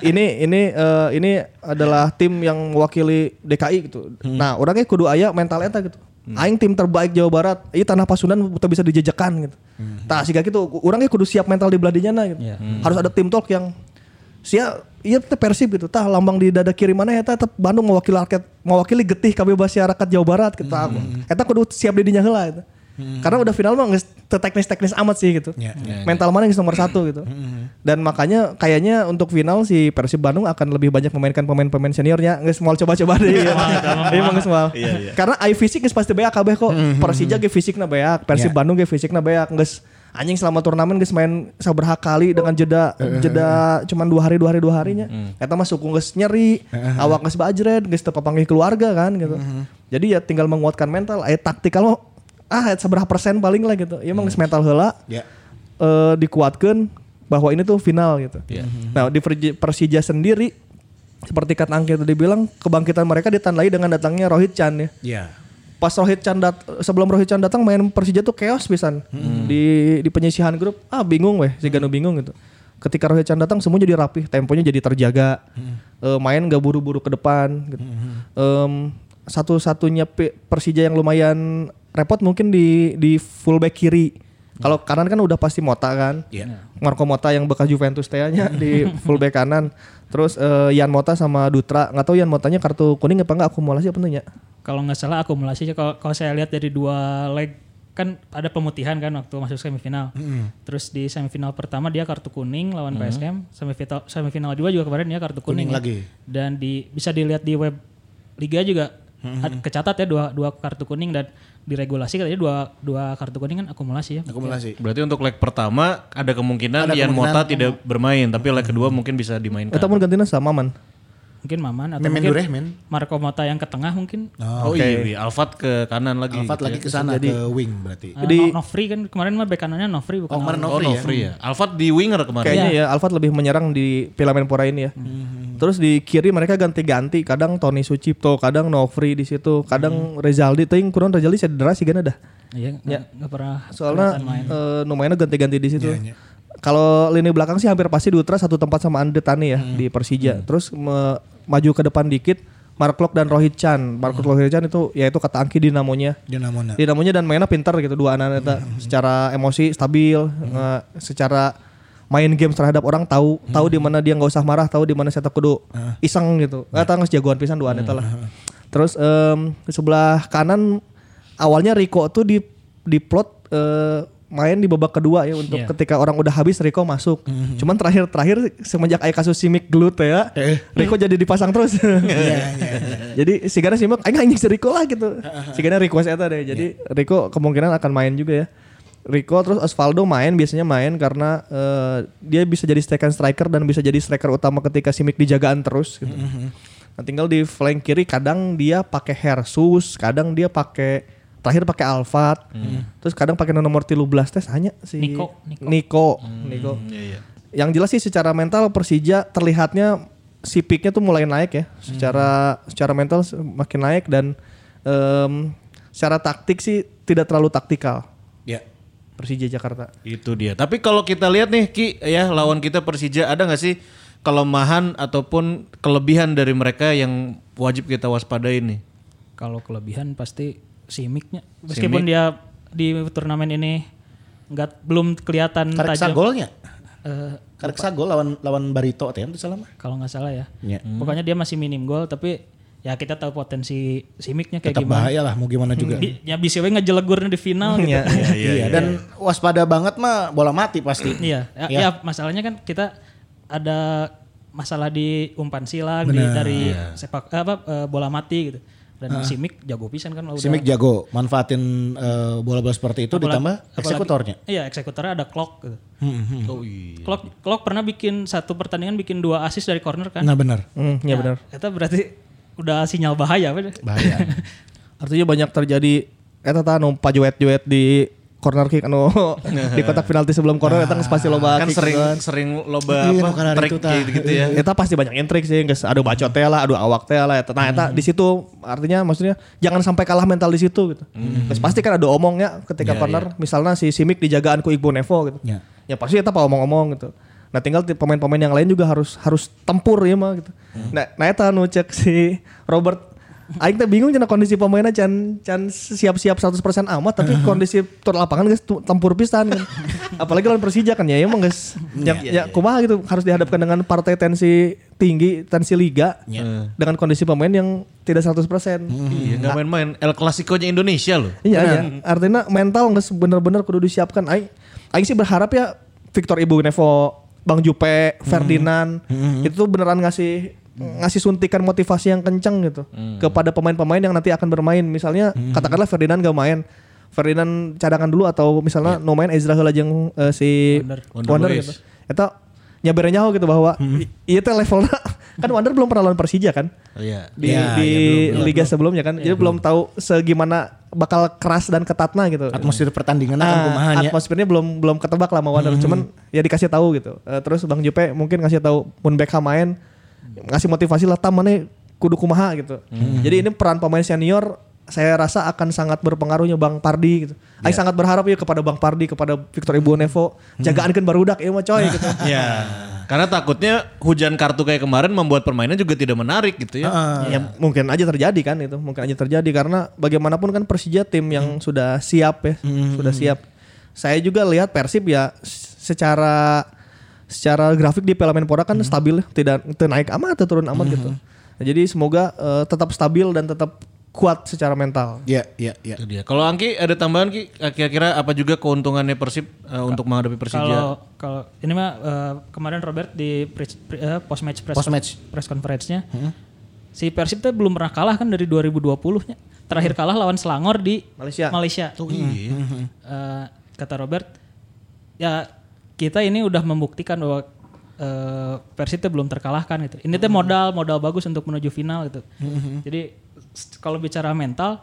ini ini eh, ini adalah tim yang mewakili DKI gitu. Nah, orangnya kudu aya mental eta gitu. Aing tim terbaik Jawa Barat, ini tanah Pasundan kita bisa dijejekan gitu. Tah siga gitu, orangnya kudu siap mental di beladinya gitu. Iya. Harus ada tim talk yang sia iya teh Persib gitu. Tah lambang di dada kiri mana eta tetep Bandung mewakili rakyat mewakili getih kabeh masyarakat Jawa Barat gitu. Eta kudu siap di dinya heula gitu. Karena udah final mah teu teknis-teknis amat sih gitu. Ya, ya, Mental mana yang nomor satu gitu. Dan makanya kayaknya untuk final si Persib Bandung akan lebih banyak memainkan pemain-pemain seniornya. Nggak semua coba-coba deh. Iya, Iya, emang semua. Karena ai fisik geus pasti beak kabeh kok. Persija ge fisikna beak, Persib Ya. Bandung ge fisikna beak. Geus anjing selama turnamen geus main saberha kali dengan jeda jeda cuman dua hari dua hari dua harinya. Eta mah suku geus nyeri, awak geus bajret, geus teu papanggih keluarga kan gitu. Jadi ya tinggal menguatkan mental, aya taktikal mah ah seberapa persen paling lah gitu. Ya emang geus mental heula Ya. eh, dikuatkan bahwa ini tuh final gitu. Nah di Persija sendiri seperti kata Angki tadi bilang kebangkitan mereka ditandai dengan datangnya Rohit Chan ya. Ya. Pas Rohit Chan dat sebelum Rohit Chan datang main Persija tuh chaos pisan di di penyisihan grup. Ah bingung weh, si Ganu bingung gitu. Ketika Rohit Chan datang semua jadi rapih, temponya jadi terjaga. Eh, main gak buru-buru ke depan gitu. Em, satu-satunya P- Persija yang lumayan repot mungkin di di fullback kiri. Kalau kanan kan udah pasti Mota kan. Iya. Marco Mota yang bekas Juventus tehnya di fullback kanan. Terus eh, Yan Mota sama Dutra. Nggak tahu Yan Motanya kartu kuning apa enggak akumulasi apa enggak? Kalau nggak salah akumulasinya kalau kalau saya lihat dari dua leg kan ada pemutihan kan waktu masuk semifinal. Terus di semifinal pertama dia kartu kuning lawan PSM, semifinal semifinal dua juga kemarin dia kartu kuning, Kuning ya. lagi. Dan di bisa dilihat di web liga juga Ad- kecatat ya dua dua kartu kuning dan diregulasi katanya dua dua kartu kuning kan akumulasi ya. Akumulasi. Berarti untuk leg pertama ada kemungkinan Ada Ian kemungkinan. Mota tidak bermain, tapi leg kedua mungkin bisa dimainkan. Eta mun gantina sama man. Mungkin Maman atau Memen mungkin Dureh, men. Marco Mota yang ke tengah mungkin. Oh iya, iya. Alfat ke kanan lagi. Alfat gitu lagi ya. ke sana ke wing berarti. Eh, Di- No- Nofri kan kemarin mah bek kanannya Nofri bukan Oh, kemarin Alfat. Oh, Nofri ya. Nofri ya. Alfat di winger kemarin. Kayaknya ya Alfat lebih menyerang di Piala Menpora ini ya. Terus di kiri mereka ganti-ganti, kadang Tony Sucipto, kadang Nofri di situ, kadang Rezaldi, tapi kurang Rezaldi cedera sih kan ada. Iya, nggak nggak pernah Soalnya eh, lumayan ganti-ganti di situ. Kalau lini belakang sih hampir pasti Dutra satu tempat sama Andre Tani ya di Persija. Terus me- maju ke depan dikit Mark Lok dan Rohit Chan. Mark Lok Rohit Chan itu ya itu kata Angki dinamonya. Dinamona. Dinamonya dan mainnya pintar gitu dua anak eta secara emosi stabil, eh, secara main game terhadap orang tahu tahu di mana dia nggak usah marah, tahu di mana saya kudu iseng gitu. Eta geus jagoan pisan dua anak eta lah. Terus di sebelah kanan awalnya Rico tuh di di plot eh, main di babak kedua ya untuk Iya. ketika orang udah habis Rico masuk. Cuman terakhir-terakhir semenjak aya kasus Simic gelut ya, Rico jadi dipasang terus. Jadi sigana Simic aing anjing si Rico lah gitu. Sigana request eta deh. Jadi Rico kemungkinan akan main juga ya. Rico terus Osvaldo main biasanya main karena eh, dia bisa jadi second striker dan bisa jadi striker utama ketika Simic dijagaan terus gitu. Nah, tinggal di flank kiri kadang dia pakai Hersus, kadang dia pakai terakhir pakai Alfat. Terus kadang pakai nomor 13 tes hanya si Niko, Niko. Niko. Niko. Yang jelas sih secara mental Persija terlihatnya si peaknya tuh mulai naik ya. Secara secara mental makin naik dan em, secara taktik sih tidak terlalu taktikal Ya. Persija Jakarta. Itu dia. Tapi kalau kita lihat nih Ki ya lawan kita Persija ada nggak sih kelemahan ataupun kelebihan dari mereka yang wajib kita waspadai nih? Kalau kelebihan pasti Simiknya. Meskipun dia di turnamen ini nggak belum kelihatan Karek tajam. sagolnya. Eh, Karek sagol lawan lawan Barito teh itu salah mah. kalau nggak salah ya. Ya. Pokoknya dia masih minim gol tapi ya kita tahu potensi Simiknya kayak Tetap gimana. bahaya lah mau gimana juga. Bi- Ya bisa we ngejelegurnya di final gitu. Iya. Iya, dan waspada banget mah bola mati pasti. Iya, ya, Iya. ya, masalahnya kan kita ada masalah di umpan silang di, dari sepak apa eh, bola mati gitu. Dan Simik jago pisan kan udah. Simic jago manfaatin eh, bola-bola seperti itu Apalagi- ditambah apalagi- eksekutornya. Iya, eksekutornya ada clock gitu. Oh iya. Clock Clock pernah bikin satu pertandingan bikin dua assist dari corner kan? Nah benar. Hmm, ya benar. Itu berarti udah sinyal bahaya apa? Bahaya. Artinya banyak terjadi eta tah nu pajuet-juet di corner kick anu di kotak penalti sebelum corner eta geus pasti loba Kan kick sering kan. sering loba Iya, apa trik gitu, gitu ya. Eta pasti banyak intrik sih, guys. Aduh bacot teh lah, aduh awak teh lah. Eta. Nah, eta di situ artinya maksudnya jangan sampai kalah mental di situ gitu. Terus pasti kan ada omongnya ketika corner, misalnya si Simic dijagaan ku Iqbal Nevo gitu. Ya. Ya pasti eta apa omong-omong gitu. Nah tinggal ti- pemain-pemain yang lain juga harus harus tempur ya mah gitu. Nah, nah eta nu cek si Robert Aing teh bingung cenah kondisi pemainnya can can siap-siap 100% amat tapi kondisi tur lapangan guys tempur pisan kan. Apalagi lawan Persija kan ya emang guys. Ya, ya kumaha gitu harus dihadapkan dengan partai tensi tinggi, tensi liga dengan kondisi pemain yang tidak 100%. Iya, nggak main-main. El Clasico-nya Indonesia loh. Iya, iya. Artinya mental nggak bener-bener kudu disiapkan. Aing, Aing sih berharap ya Victor Ibu Nevo, Bang Jupe, Ferdinand itu tuh beneran ngasih ngasih suntikan motivasi yang kencang gitu kepada pemain-pemain yang nanti akan bermain. Misalnya katakanlah Ferdinand gak main. Ferdinand cadangan dulu atau misalnya no main Ezra heula jeung eh, si. Wander Wander Luiz. gitu. Eta nyaberin nyaho gitu bahwa i- iya teh levelnya kan Wander belum pernah lawan Persija kan Oh, Iya. di, Iya, di iya, belum, liga sebelumnya kan. Jadi belum tahu segimana bakal keras dan ketatnya gitu. Atmosfer pertandingan akan Ah, kumaha nya. atmosfernya belum belum ketebak lah sama Wander. Cuman ya dikasih tahu gitu. Eh, terus Bang Jupe mungkin ngasih tahu Mun Beckham main ngasih motivasi lah tam mana kudu kumaha? gitu. Jadi ini peran pemain senior saya rasa akan sangat berpengaruhnya Bang Pardi gitu. Aing sangat berharap ya kepada Bang Pardi, kepada Victor Ibu Nevo, jagaankeun barudak ieu mah coy gitu. Ya. Karena takutnya hujan kartu kayak kemarin membuat permainan juga tidak menarik gitu ya. ya mungkin aja terjadi kan itu mungkin aja terjadi. Karena bagaimanapun kan Persija tim yang sudah siap ya sudah siap. Saya juga lihat Persib ya secara secara grafik di Piala Menpora kan stabil tidak naik amat teu turun amat gitu Nah, jadi semoga eh, tetap stabil dan tetap kuat secara mental Iya, iya, iya. Itu dia. Kalau Angki ada tambahan Ki, kira-kira apa juga keuntungannya Persib eh, untuk menghadapi Persija? Kalau kalau ini mah eh, kemarin Robert di post match press Post-match. press conference-nya si Persib tuh belum pernah kalah kan dari 2020-nya. Terakhir kalah lawan Selangor di Malaysia. Malaysia. Oh iya. Eh, kata Robert, ya kita ini udah membuktikan bahwa eh, Persib tuh belum terkalahkan gitu. Ini tuh modal modal bagus untuk menuju final gitu. Jadi s- kalau bicara mental,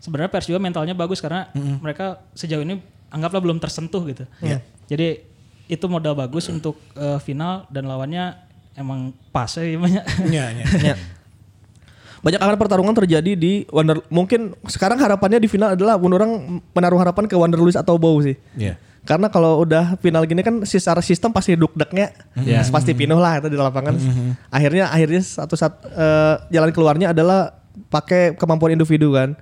sebenarnya Pers juga mentalnya bagus karena mereka sejauh ini anggaplah belum tersentuh gitu. Jadi itu modal bagus untuk eh, final dan lawannya emang pas ya banyak. Iya, iya. Ya. Banyak akan pertarungan terjadi di Wonder mungkin sekarang harapannya di final adalah orang menaruh harapan ke Wonder Luis atau Bow sih. Iya. Karena kalau udah final gini kan secara sistem pasti dukdeknya pasti pinuh lah itu di lapangan. Akhirnya akhirnya satu saat eh, jalan keluarnya adalah pakai kemampuan individu kan.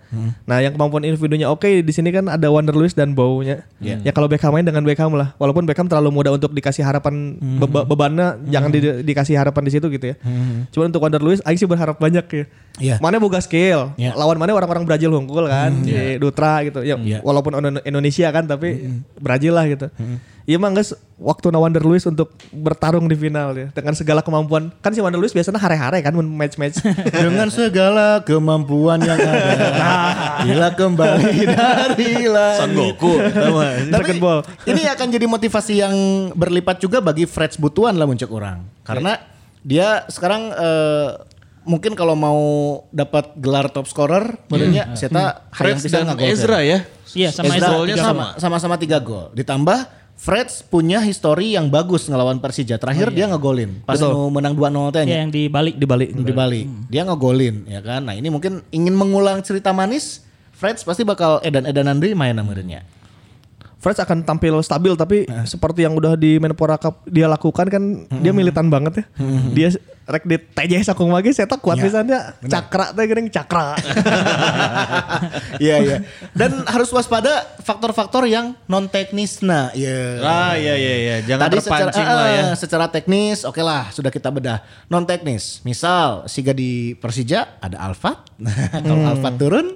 Nah, yang kemampuan individunya oke di sini kan ada Wonder Luis dan Bow-nya. Ya kalau Beckham main dengan Beckham lah. Walaupun Beckham terlalu muda untuk dikasih harapan beba- bebannya jangan di- dikasih harapan di situ gitu ya. Cuman untuk Wonder Luis aing sih berharap banyak ya. Iya. Mana boga skill. Iya. Lawan mana orang-orang Brazil unggul kan, si Dutra gitu. Ya, Iya. walaupun Indo- Indonesia kan tapi Brazil lah gitu. Iya mah guys, waktu na Wonder Luis untuk bertarung di final ya dengan segala kemampuan. Kan si Wonder Luis biasanya hare-hare kan match-match. Dengan segala kemampuan yang ada. Bila kembali dari langit. Son Goku. Tapi ini akan jadi motivasi yang berlipat juga bagi Freds Butuan lah muncul orang. Karena dia sekarang eh, mungkin kalau mau dapat gelar top scorer, menurutnya Seta hayang Freds bisa dan ngagolkan. Ezra ya. Iya sama Ezra Ezra. sama. sama-sama tiga gol. Ditambah Freds punya histori yang bagus ngelawan Persija. Terakhir dia ngegolin pas mau menang 2-0 teh. Iya yang di balik. di balik. di balik. Dia ngegolin ya kan. Nah, ini mungkin ingin mengulang cerita manis. Freds pasti bakal edan-edanan deui main namanya. Freds akan tampil stabil tapi seperti yang udah di Menpora Cup dia lakukan kan dia militan banget ya. Dia rek di TJ sakung lagi saya tak kuat Ya, pisannya cakra teh geuning cakra. Iya iya. Dan harus waspada faktor-faktor yang non teknis. Nah, iya. Ah iya iya iya. Jangan Tadi secara, terpancing lah ya. ah, secara teknis, oke lah sudah kita bedah. Non teknis, misal siga di Persija ada Alfat, kalau Alfat turun,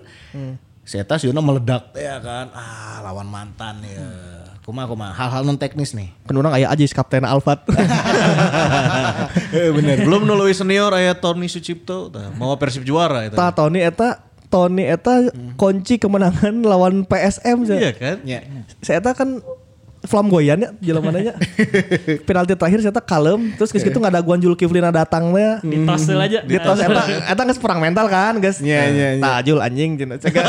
Seta Siono meledak ya kan, ah lawan mantan ya. Kuma kuma hal-hal non teknis nih. Kan urang aya Ajis kapten Alfat. Bener. Belum nului senior aya Tony Sucipto. Tah, Mau Persib juara itu. Tah Tony eta Tony eta kunci kemenangan lawan PSM. Iya kan? Ya. Saya eta kan flamboyan ya jelamananya. Penalti terakhir saya kalem terus geus kitu ngadaguan Julkiflina datang teh. Di tos dulu aja. Di tos eta eta geus perang mental kan, guys. Iya, iya, iya. Nah, Jul anjing cenah. Cega.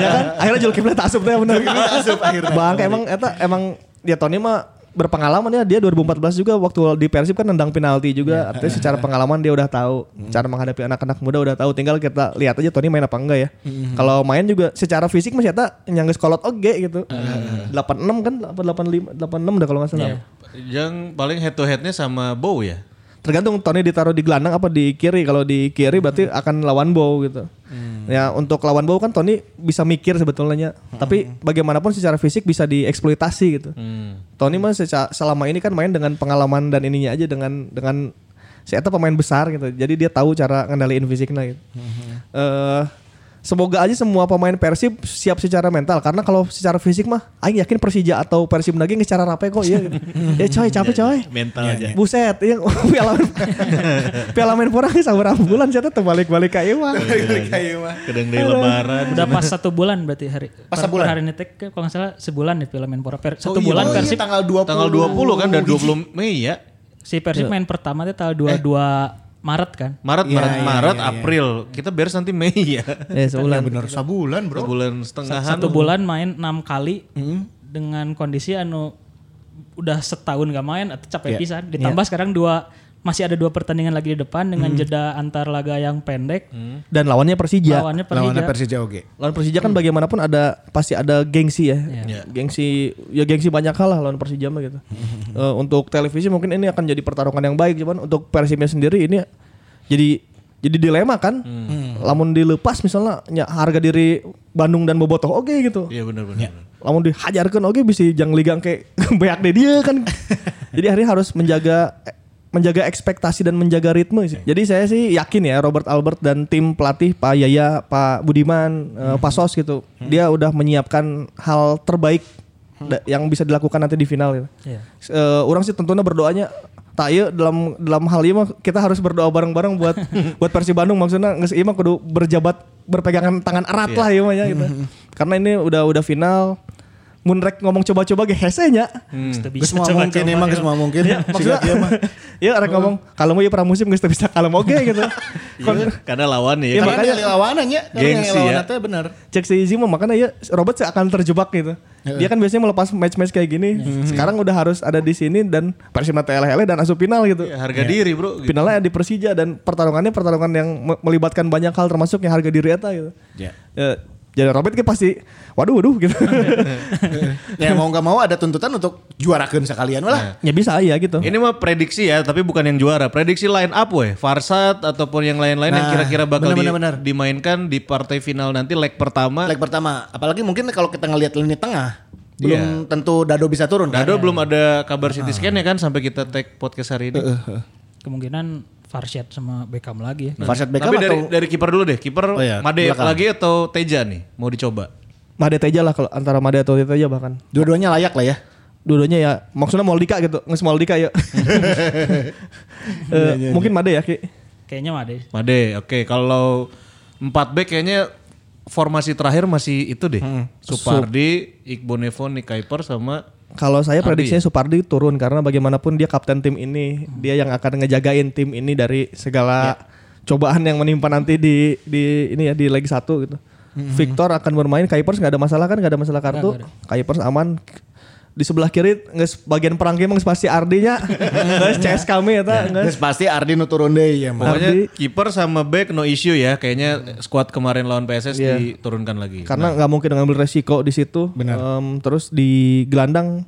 ya kan? Akhirnya Jul Kifli asup teh bener. asup akhirnya. Bang emang eta emang dia Tony mah berpengalaman ya dia 2014 juga waktu di Persib kan nendang penalti juga. Artinya secara pengalaman dia udah tahu cara menghadapi anak-anak muda udah tahu. Tinggal kita lihat aja Tony main apa enggak ya. Kalau main juga secara fisik masih eta nyanggeus kolot oge gitu. 86 kan apa 85 86 dah kalau nggak salah. Yang paling head to headnya sama Bow ya. Tergantung Tony ditaruh di gelandang apa di kiri. Kalau di kiri berarti akan lawan Bow gitu. Ya untuk lawan Bow kan Tony bisa mikir sebetulnya. Tapi bagaimanapun secara fisik bisa dieksploitasi gitu. Tony mah selama ini kan main dengan pengalaman dan ininya aja dengan dengan saya pemain besar gitu. Jadi dia tahu cara ngendaliin fisiknya gitu. Eh, Semoga aja semua pemain Persib siap secara mental karena kalau secara fisik mah aing yakin Persija atau Persib lagi secara rapi kok ya. ya coy capek coy. Mental aja. Buset, yang piala piala main pura sabar bulan saya tuh balik-balik kayak mah. Kedeng dari lebaran. Udah pas satu bulan berarti hari. Pas per- sebulan? per hari ini tek kalau nggak salah sebulan ya film Menpora. Per, satu iya, bulan oh iya, Persib tanggal 20. Tanggal 20 kan dan 20 Mei ya. si Persib main pertama itu tanggal 22 Maret kan. Maret, Iya, Maret, iya, Maret, iya, iya. April. Kita beres nanti Mei ya. Eh sebulan. bener sabulan, Bro. Sebulan setengahan. Satu bulan main enam kali dengan kondisi anu udah setahun gak main atau capek Iya. pisan. Ditambah sekarang dua masih ada dua pertandingan lagi di depan dengan jeda antar laga yang pendek. Dan lawannya Persija. Lawannya Lawannya Persija. Persija oke. Lawan Persija kan bagaimanapun ada pasti ada gengsi ya. Iya. Gengsi ya gengsi banyak hal lah lawan Persija mah gitu. Eh, untuk televisi mungkin ini akan jadi pertarungan yang baik cuman untuk Persibnya sendiri ini jadi jadi dilema kan. Lamun dilepas misalnya nya harga diri Bandung dan Bobotoh oke gitu. Iya benar-benar. Lamun dihajarkan oke bisa jang ligang kayak beak deh dia kan. jadi hari harus menjaga menjaga ekspektasi dan menjaga ritme sih. Jadi saya sih yakin ya Robert Albert dan tim pelatih Pak Yaya, Pak Budiman, eh, Pak Sos gitu. Dia udah menyiapkan hal terbaik da- yang bisa dilakukan nanti di final gitu. Iya. Eh, orang sih tentunya berdoanya tak ieu dalam dalam hal ini mah kita harus berdoa bareng-bareng buat buat Persib Bandung maksudnya geus ieu mah kudu berjabat berpegangan tangan erat lah ieu mah ya gitu. Karena ini udah udah final mun rek ngomong coba-coba ge hese nya. Teu Geus semua mungkin emang geus mungkin. Maksudnya ya rek ngomong kalau mau ieu pramusim geus teu bisa kalau oge gitu. Kon- Karena lawan Iya, ya. Ya, makanya- makanya lawanannya. Gengsi Gengsi ya. ya. bener. cek si Izzy mah makanya ya Robert sih akan terjebak gitu. Dia kan biasanya melepas match-match kayak gini. Sekarang udah harus ada di sini dan Persib mah ele dan asup final gitu. Ya, harga diri bro. Gitu. Finalnya di Persija dan pertarungannya pertarungan yang me- melibatkan banyak hal termasuk yang harga diri eta gitu. Ya. Ya, jadi Robert kan pasti waduh waduh gitu. ya mau nggak mau ada tuntutan untuk juarakan sekalian lah. ya bisa ya gitu. Ini mah prediksi ya, tapi bukan yang juara. Prediksi line up weh, Farsat ataupun yang lain-lain yang Nah, kira-kira bakal benar, di- benar. dimainkan di partai final nanti leg pertama. Leg pertama, apalagi mungkin kalau kita ngelihat lini tengah, belum Iya. tentu Dado bisa turun. kan? Dado belum ada kabar CT scan ya kan sampai kita tag podcast hari ini. Kemungkinan Farshad sama Beckham lagi ya. Farshad Beckham Tapi dari atau dari kiper dulu deh. Kiper Oh iya, Made belakang. lagi atau Teja nih? Mau dicoba? Made Teja lah kalau antara Made atau Teja bahkan. dua-duanya layak lah ya. Dua-duanya ya maksudnya Moldika gitu, nges Moldika ya. Eh, mungkin Made ya Ki. Kayaknya mah deh. Made, oke. Kalau 4 back kayaknya formasi terakhir masih itu deh. Supardi, Iqbal Nevon, Nick Kuiper sama Kalau saya prediksinya Supardi turun karena bagaimanapun dia kapten tim ini, dia yang akan ngejagain tim ini dari segala cobaan yang menimpa nanti di di ini ya di leg 1 gitu. Victor akan bermain, Kuipers nggak ada masalah kan, nggak ada masalah kartu. Kuipers aman. Di sebelah kiri nggak bagian perang game nggak pasti Ardinya, nggak CS kami ya ta, nggak. Terus pasti Ardi nu turun deh ya. Pokoknya Ardi. kiper sama back no issue ya. Kayaknya squad kemarin lawan PSS Iya. diturunkan lagi. Karena nggak mungkin ngambil resiko di situ. Benar. Em, terus di gelandang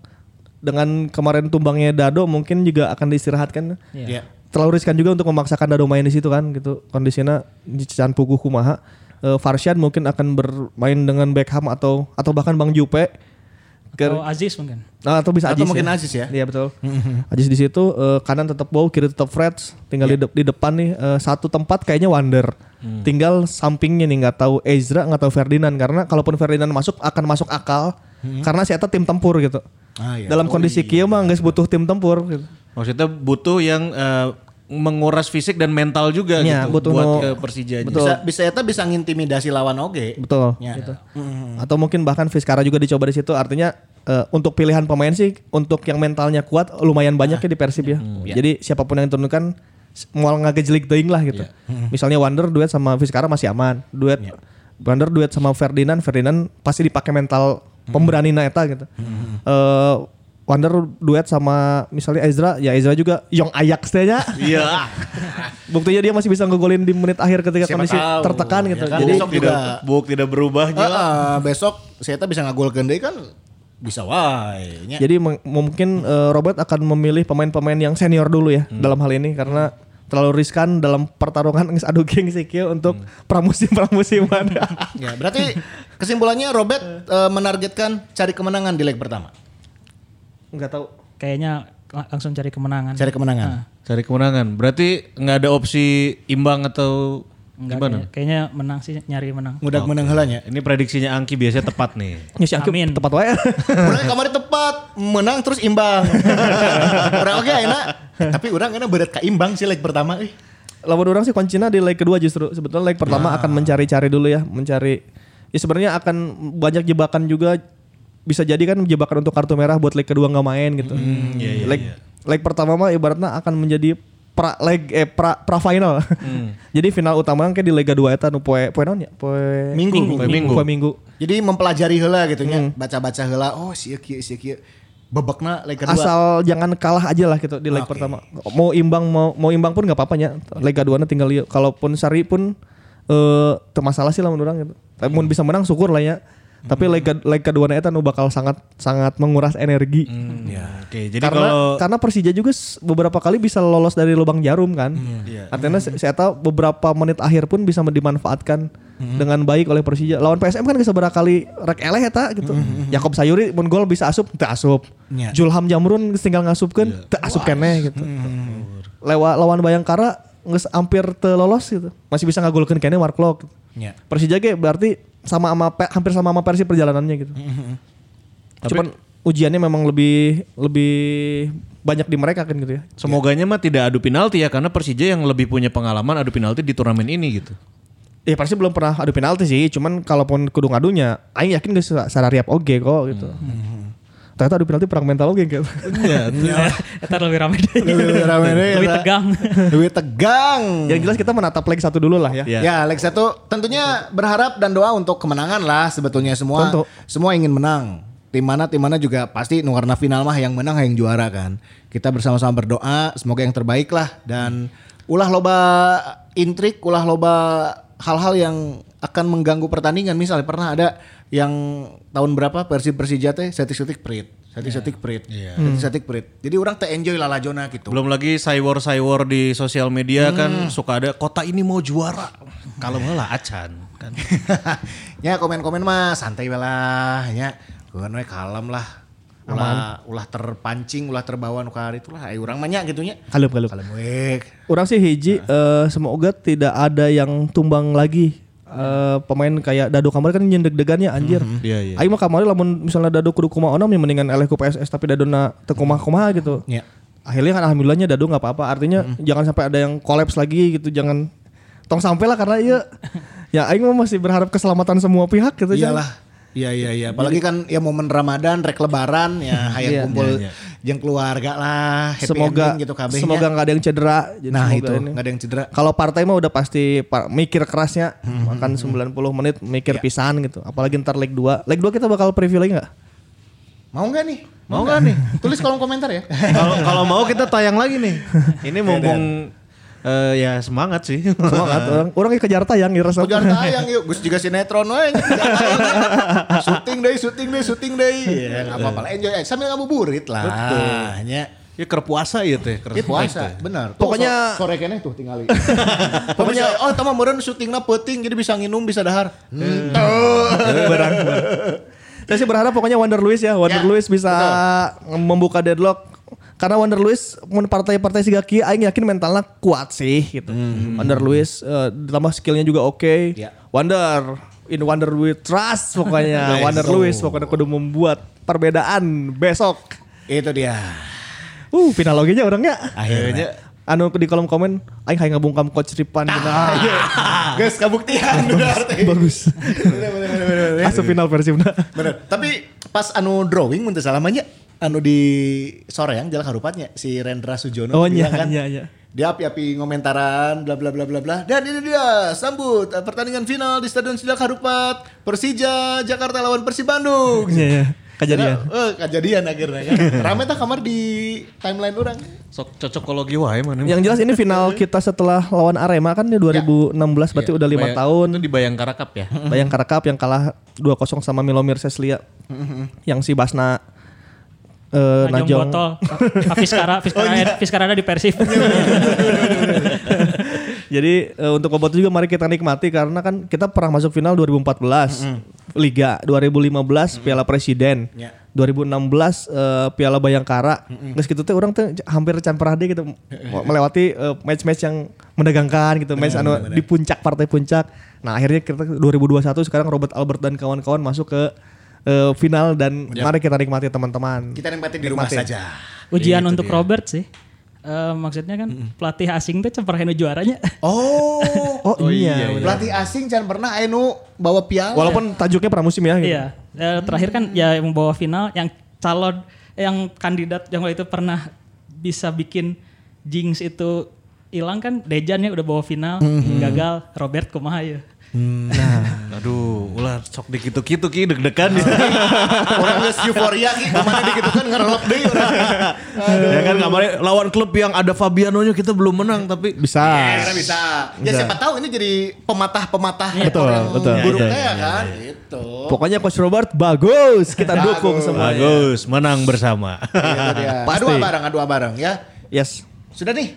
dengan kemarin tumbangnya Dado mungkin juga akan diistirahatkan. Ya. terlalu riskan juga untuk memaksakan Dado main di situ kan gitu kondisinya di Can Pugu kumaha Eh, Farshad mungkin akan bermain dengan Beckham atau atau bahkan Bang Jupe Atau Aziz mungkin. Nah, atau bisa Atau Aziz mungkin ya. Aziz ya. Iya betul. Aziz di situ eh, kanan tetap Bow, kiri tetap Freds. Tinggal di, de- di depan nih eh, satu tempat kayaknya Wander. Tinggal sampingnya nih nggak tahu Ezra nggak tahu Ferdinand karena kalaupun Ferdinand masuk akan masuk akal karena si Eta tim tempur gitu. Ah, iya. Dalam kondisi kieu mah nggak butuh tim tempur gitu. Maksudnya butuh yang eh, menguras fisik dan mental juga Iya, gitu butuh buat no- ke Persijanya. betul. Bisa bisa eta bisa ngintimidasi lawan oge. Betul. Ya. Gitu. Atau mungkin bahkan Vizcara juga dicoba di situ. Artinya eh, untuk pilihan pemain sih untuk yang mentalnya kuat lumayan banyak ya di Persib ya. Jadi siapa pun yang diturunkan mau ngagejlik teuing lah gitu. Misalnya Wander duet sama Vizcara masih aman. Duet Wander duet sama Ferdinand, Ferdinand pasti dipakai mental pemberani eta gitu. Eh, Wander duet sama misalnya Ezra, ya Ezra juga Yong Ajax teh nya. Iya. Buktinya dia masih bisa ngegolin di menit akhir ketika Siapa kondisi tahu, tertekan gitu. ya kan? Jadi Besok tidak juga. buk tidak berubahnya. Heeh, besok saya bisa ngagolkeun deui kan bisa wae. Jadi mungkin eh, Robert akan memilih pemain-pemain yang senior dulu ya dalam hal ini karena terlalu riskan dalam pertarungan geus adu gengsi kieu untuk pramusim-pramusiman. Ya, berarti kesimpulannya Robert eh, menargetkan cari kemenangan di leg pertama. Enggak tahu. Kayaknya la- langsung cari kemenangan. Cari kemenangan. Nah, Cari kemenangan. Berarti nggak ada opsi imbang atau enggak, gimana? kayak- kayaknya menang sih nyari menang. Ngudag menang heulanya. Ini prediksinya Angki biasanya tepat nih. Ya si Angki Amin. tepat wae. Urang kamari tepat, menang terus imbang. Urang oke enak. Tapi urang enak berat ka imbang sih leg pertama euy. Lawan orang sih kuncinya di leg kedua justru. Sebetulnya leg pertama akan mencari-cari dulu ya, mencari ya sebenarnya akan banyak jebakan juga bisa jadi kan jebakan untuk kartu merah buat leg kedua nggak main gitu. leg leg pertama mah ibaratnya akan menjadi pra leg eh pra, pra final. jadi final utama kan di leg kedua eta nu poe poe naon ya? Poe Minggu. Poe minggu. Poe minggu. Jadi mempelajari heula gitu nya, baca-baca heula. Oh, sia kieu sia kieu. Bebekna leg kedua. Asal jangan kalah aja lah gitu di leg Oke. pertama. Mau imbang mau mau imbang pun nggak apa-apa ya. Leg keduanya tinggal. Kalaupun sari pun eh teu masalah sih lah menurut orang gitu. Tapi mun bisa menang syukur lah ya. Tapi leg leg keduanya eta nu bakal sangat sangat menguras energi. Ya, oke. Jadi karena kalau karena Persija juga beberapa kali bisa lolos dari lubang jarum kan. Artinya se- saya tahu beberapa menit akhir pun bisa dimanfaatkan dengan baik oleh Persija. Lawan PSM kan bisa kali rek eleh eta gitu. Yakob Sayuri mun gol bisa asup, teu asup. Nya. Julham Jamrun tinggal ngasup-keun, teu asup keneh gitu. Lewat lawan Bayangkara geus hampir teu lolos gitu. Masih bisa ngagolkeun keneh Mark Lok. Ya. Persija ge berarti sama sama hampir sama sama Persib perjalanannya gitu. tapi Cuman ujiannya memang lebih lebih banyak di mereka kan gitu ya. Semoganya mah tidak adu penalti ya karena Persija yang lebih punya pengalaman adu penalti di turnamen ini gitu. Ya pasti belum pernah adu penalti sih, cuman kalaupun kudu ngadunya, aing yakin geus sarariap oge kok gitu. Ternyata adu penalti perang mental oge gitu. Iya. Eta lebih rame deh. Lebih rame deh, Lebih eta. tegang. Lebih tegang. Yang jelas kita menatap leg satu dulu lah ya. Ya. Ya, Leg satu tentunya berharap dan doa untuk kemenangan lah sebetulnya semua. Tentu. Semua ingin menang. Tim mana tim mana juga pasti nu karena final mah yang menang yang juara kan. Kita bersama-sama berdoa semoga yang terbaik lah dan ulah loba intrik, ulah loba hal-hal yang akan mengganggu pertandingan. Misalnya pernah ada yang tahun berapa Persib Persija teh setik-setik prit, setik-setik prit, setik-setik prit. Jadi orang teh enjoy lah lajona gitu. Belum lagi saywar-saywar di sosial media kan suka ada kota ini mau juara. Kalau lah acan kan. ya komen-komen mah santai we lah ya. We kalem lah. Ulah ulah terpancing, ulah terbawa nu ka itulah aya urang mah nya gitu nya. Kalem kalem. Kalem we. Orang sih hiji eh, semoga tidak ada yang tumbang lagi Eh, pemain kayak Dado kamar kan nyen deg-degannya anjir. Iya, iya. Aing mah kamari lamun misalnya Dado kudu kumaha onam ya mendingan eleh ku PSS tapi Dadona teu kumaha-kumaha gitu. Ya. Akhirnya kan alhamdulillahnya Dado nggak apa-apa. Artinya jangan sampai ada yang kolaps lagi gitu. Jangan tong sampai lah karena iya ya Aing mah masih berharap keselamatan semua pihak gitu. Iyalah. Iya iya iya. Apalagi kan ya momen Ramadan, rek lebaran ya hayang Iya. kumpul Iya, jeung keluarga lah, happy Semoga ending gitu kabeh nya. semoga nggak ada yang cedera. Jadi Nah, itu ini. nggak ada yang cedera. Kalau partai mah udah pasti pa- mikir kerasnya makan 90 menit mikir pisan gitu. Apalagi ntar leg 2. Leg 2 kita bakal preview lagi nggak? Mau nggak nih? Mau nggak nih? Tulis kolom komentar ya. Kalau kalau mau kita tayang lagi nih. Ini mumpung eh, ya semangat sih. Semangat orang orang kejar tayang ya rasa. Ujar tayang yuk, Gus juga sinetron we. Syuting deh, syuting deh, syuting deh. Ya enggak apa-apa lah, enjoy aja. sambil ngabuburit lah. Betul. Ya. ya ker puasa ya teh. ker Ya puasa, benar. Tuh, Pokoknya- so- sore kene tuh tinggali. Pokoknya oh tama meureun syutingna peuting jadi bisa nginum bisa dahar. Hmm. Berang. Saya sih berharap pokoknya Wonder Lewis ya, Wonder Ya, Lewis bisa membuka deadlock. Karena Wonder Lewis mun partai-partai siga kieu aing yakin mentalnya kuat sih gitu. Wonder Lewis eh, ditambah skillnya juga oke. Ya. Wonder in Wonder with trust pokoknya. Wonder Lewis pokoknya kudu membuat perbedaan besok. Itu dia. Uh, final logenya orangnya. Akhirnya. Anu di kolom komen aing hayang ngabungkam coach Ripan Ah, gitu. iya. Geus kabuktian berarti. Bagus. Bener bener bener bener. Asup final Persibna. Bener. Tapi pas anu drawing mun teu salah mah nya, anu di sore yang jalan harupatnya si Rendra Sujono Oh, bilang iya, kan. iya, iya. Dia api-api ngomentaran bla bla bla bla bla. Dan ini dia sambut eh, pertandingan final di Stadion Sidak Harupat Persija Jakarta lawan Persib Bandung. Iya, iya. Kejadian. Eh, kejadian akhirnya kan. Rame tah kamar di timeline orang. Sok cocokologi wae mana. Yang jelas ini final kita setelah lawan Arema kan di 2016 berarti udah lima Bayang- tahun. Itu di Bayangkara Cup ya. Bayangkara Cup yang kalah 2-0 sama Milomir Seslia. yang si Basna eh Najong Najong. botol. Fiskara, Fiskara, Fiskara ada di Persib. Jadi eh, untuk Boboto juga mari kita nikmati karena kan kita pernah masuk final 2014 Liga, 2015 Piala Presiden. Ya. 2016 eh, Piala Bayangkara. Geus gitu teh orang teh hampir pernah deh gitu melewati eh, match-match yang menegangkan gitu, match anu di puncak partai puncak. Nah, akhirnya kita 2021 sekarang Robert Albert dan kawan-kawan masuk ke eh, final dan mari kita nikmati teman-teman. Kita nikmatin di rumah saja. Ujian untuk Robert sih. Eh, maksudnya kan pelatih asing tuh cemperhen juaranya. Oh. Oh, iya. bener. Pelatih asing jangan pernah anu bawa piala. Walaupun tajuknya pramusim ya gitu. Iya. Eh, terakhir kan ya yang membawa final yang calon yang kandidat yang waktu itu pernah bisa bikin jinx itu hilang kan Dejan ya udah bawa final gagal Robert kumaha ya. Aduh, ulah sok dikitu-kitu ki deg-degan. orang geus euforia ki ke mana di gitu kan ngerelep deui urang. ya kan kemarin lawan klub yang ada Fabiano-nya kita belum menang tapi Bisa. Ya, bisa. bisa. Ya siapa tahu ini jadi pematah-pematah ekor Betul, yang betul, buruk betul. teh ya kan. Gitu. Pokoknya Coach Robert bagus, kita dukung semua. bagus, menang bersama. Pasti. Adu bareng, adu bareng ya. Yes. Sudah nih.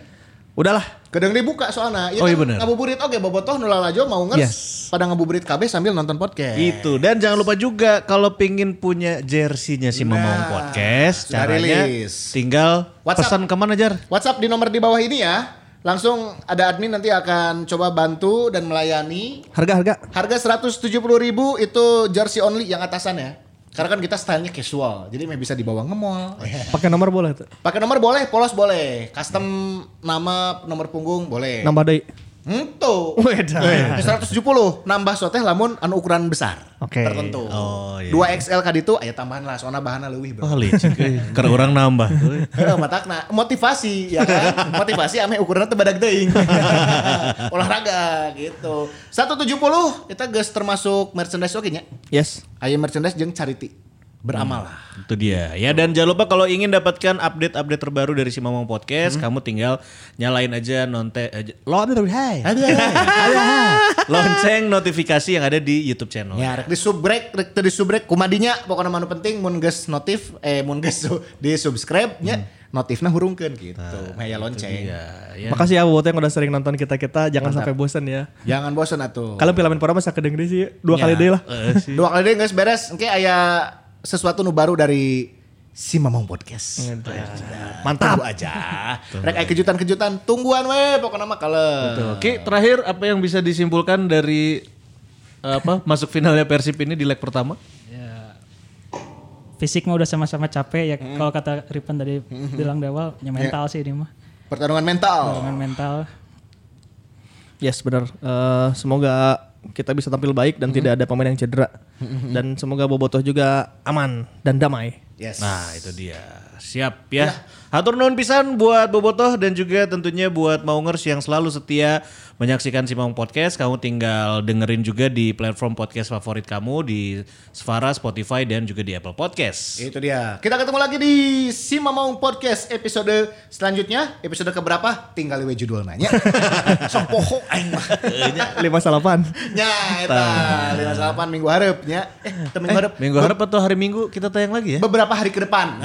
Udahlah. Kedeng dibuka soalnya. Ya Oh, iya kan, bener. Ngabuburit oke bobotoh nula lajo mau ngers. Yes. Pada ngabuburit KB sambil nonton podcast. Itu dan jangan lupa juga kalau pingin punya jersinya si Mamang Nah, Podcast, sudah caranya rilis. tinggal WhatsApp. pesan ke mana Jar? WhatsApp di nomor di bawah ini ya. Langsung ada admin nanti akan coba bantu dan melayani. Harga-harga. Harga 170.000 itu jersey only yang atasan ya. Karena kan kita stylenya casual, jadi bisa dibawa nge mall. Pakai nomor boleh tuh. Pakai nomor boleh, polos boleh, custom nama, nomor punggung boleh. Nambah deui. Ento. Weda. 170 nambah soteh lamun anu ukuran besar. Oke. Tertentu. Oh, iya. 2 XL ka ditu aya tambahan lah soalnya bahanna leuwih bro. Oh licik euy. Keur urang nambah. Heeh, matakna motivasi ya kan. motivasi ame ukurannya teu badag teuing. Olahraga gitu. 170 kita geus termasuk merchandise oke nya. Yes. Aya merchandise jeung charity. Beramal lah. Itu dia. Ya dan jangan lupa kalau ingin dapatkan update-update terbaru dari si Mamang Podcast, kamu tinggal nyalain aja nonte aja. Lo hai. Lonceng notifikasi yang ada di YouTube channel. Ya, rek di subrek, rek di subrek kumadinya pokoknya manu penting mun geus notif eh mun geus di subscribe nya notifna hurungkeun gitu. Maya lonceng. Ya, ya. Makasih ya buat yang udah sering nonton kita-kita. Jangan sampai bosan ya. Jangan bosan atuh. Kalau filmin pora masa kedeng deh sih. Dua kali deh lah. Eh, sih. Dua kali deh guys beres. Engke aya sesuatu nu baru dari si Mamang Podcast. Mantap Tunggu aja. Rek aya kejutan-kejutan tungguan we pokoknya mah kalau. Oke, terakhir apa yang bisa disimpulkan dari apa masuk finalnya Persib ini di leg pertama? Ya, fisik mah udah sama-sama capek ya. Kalau kata Ripen tadi bilang di awal, ya mental sih ini mah. Pertarungan mental. Dengan mental. Yes benar. Eh, semoga kita bisa tampil baik dan tidak ada pemain yang cedera. Dan semoga Bobotoh juga aman dan damai. Yes. Nah, itu dia. Siap ya. Hatur nuhun pisan buat Bobotoh dan juga tentunya buat Maungers yang selalu setia menyaksikan si Maung Podcast. Kamu tinggal dengerin juga di platform podcast favorit kamu di Svara, Spotify dan juga di Apple Podcast. Itu dia. Kita ketemu lagi di Si Mamang Podcast episode selanjutnya. Episode keberapa? Tinggal we judul nanya. Sok poho aing mah. Lima salapan. Nya eta 58 minggu hareup nya. Eh, teu minggu hareup. Minggu harap atau hari Minggu kita tayang lagi ya? beberapa hari ke depan.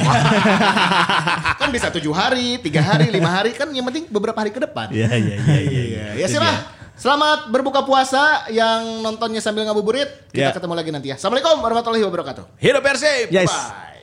kan bisa tujuh hari, tiga hari, lima hari kan yang penting beberapa hari ke depan. Iya, iya, iya, iya. Iya, ya lah. Selamat berbuka puasa yang nontonnya sambil ngabuburit. Kita Ya. ketemu lagi nanti ya. Assalamualaikum warahmatullahi wabarakatuh. Hidup Persib! Yes. Bye.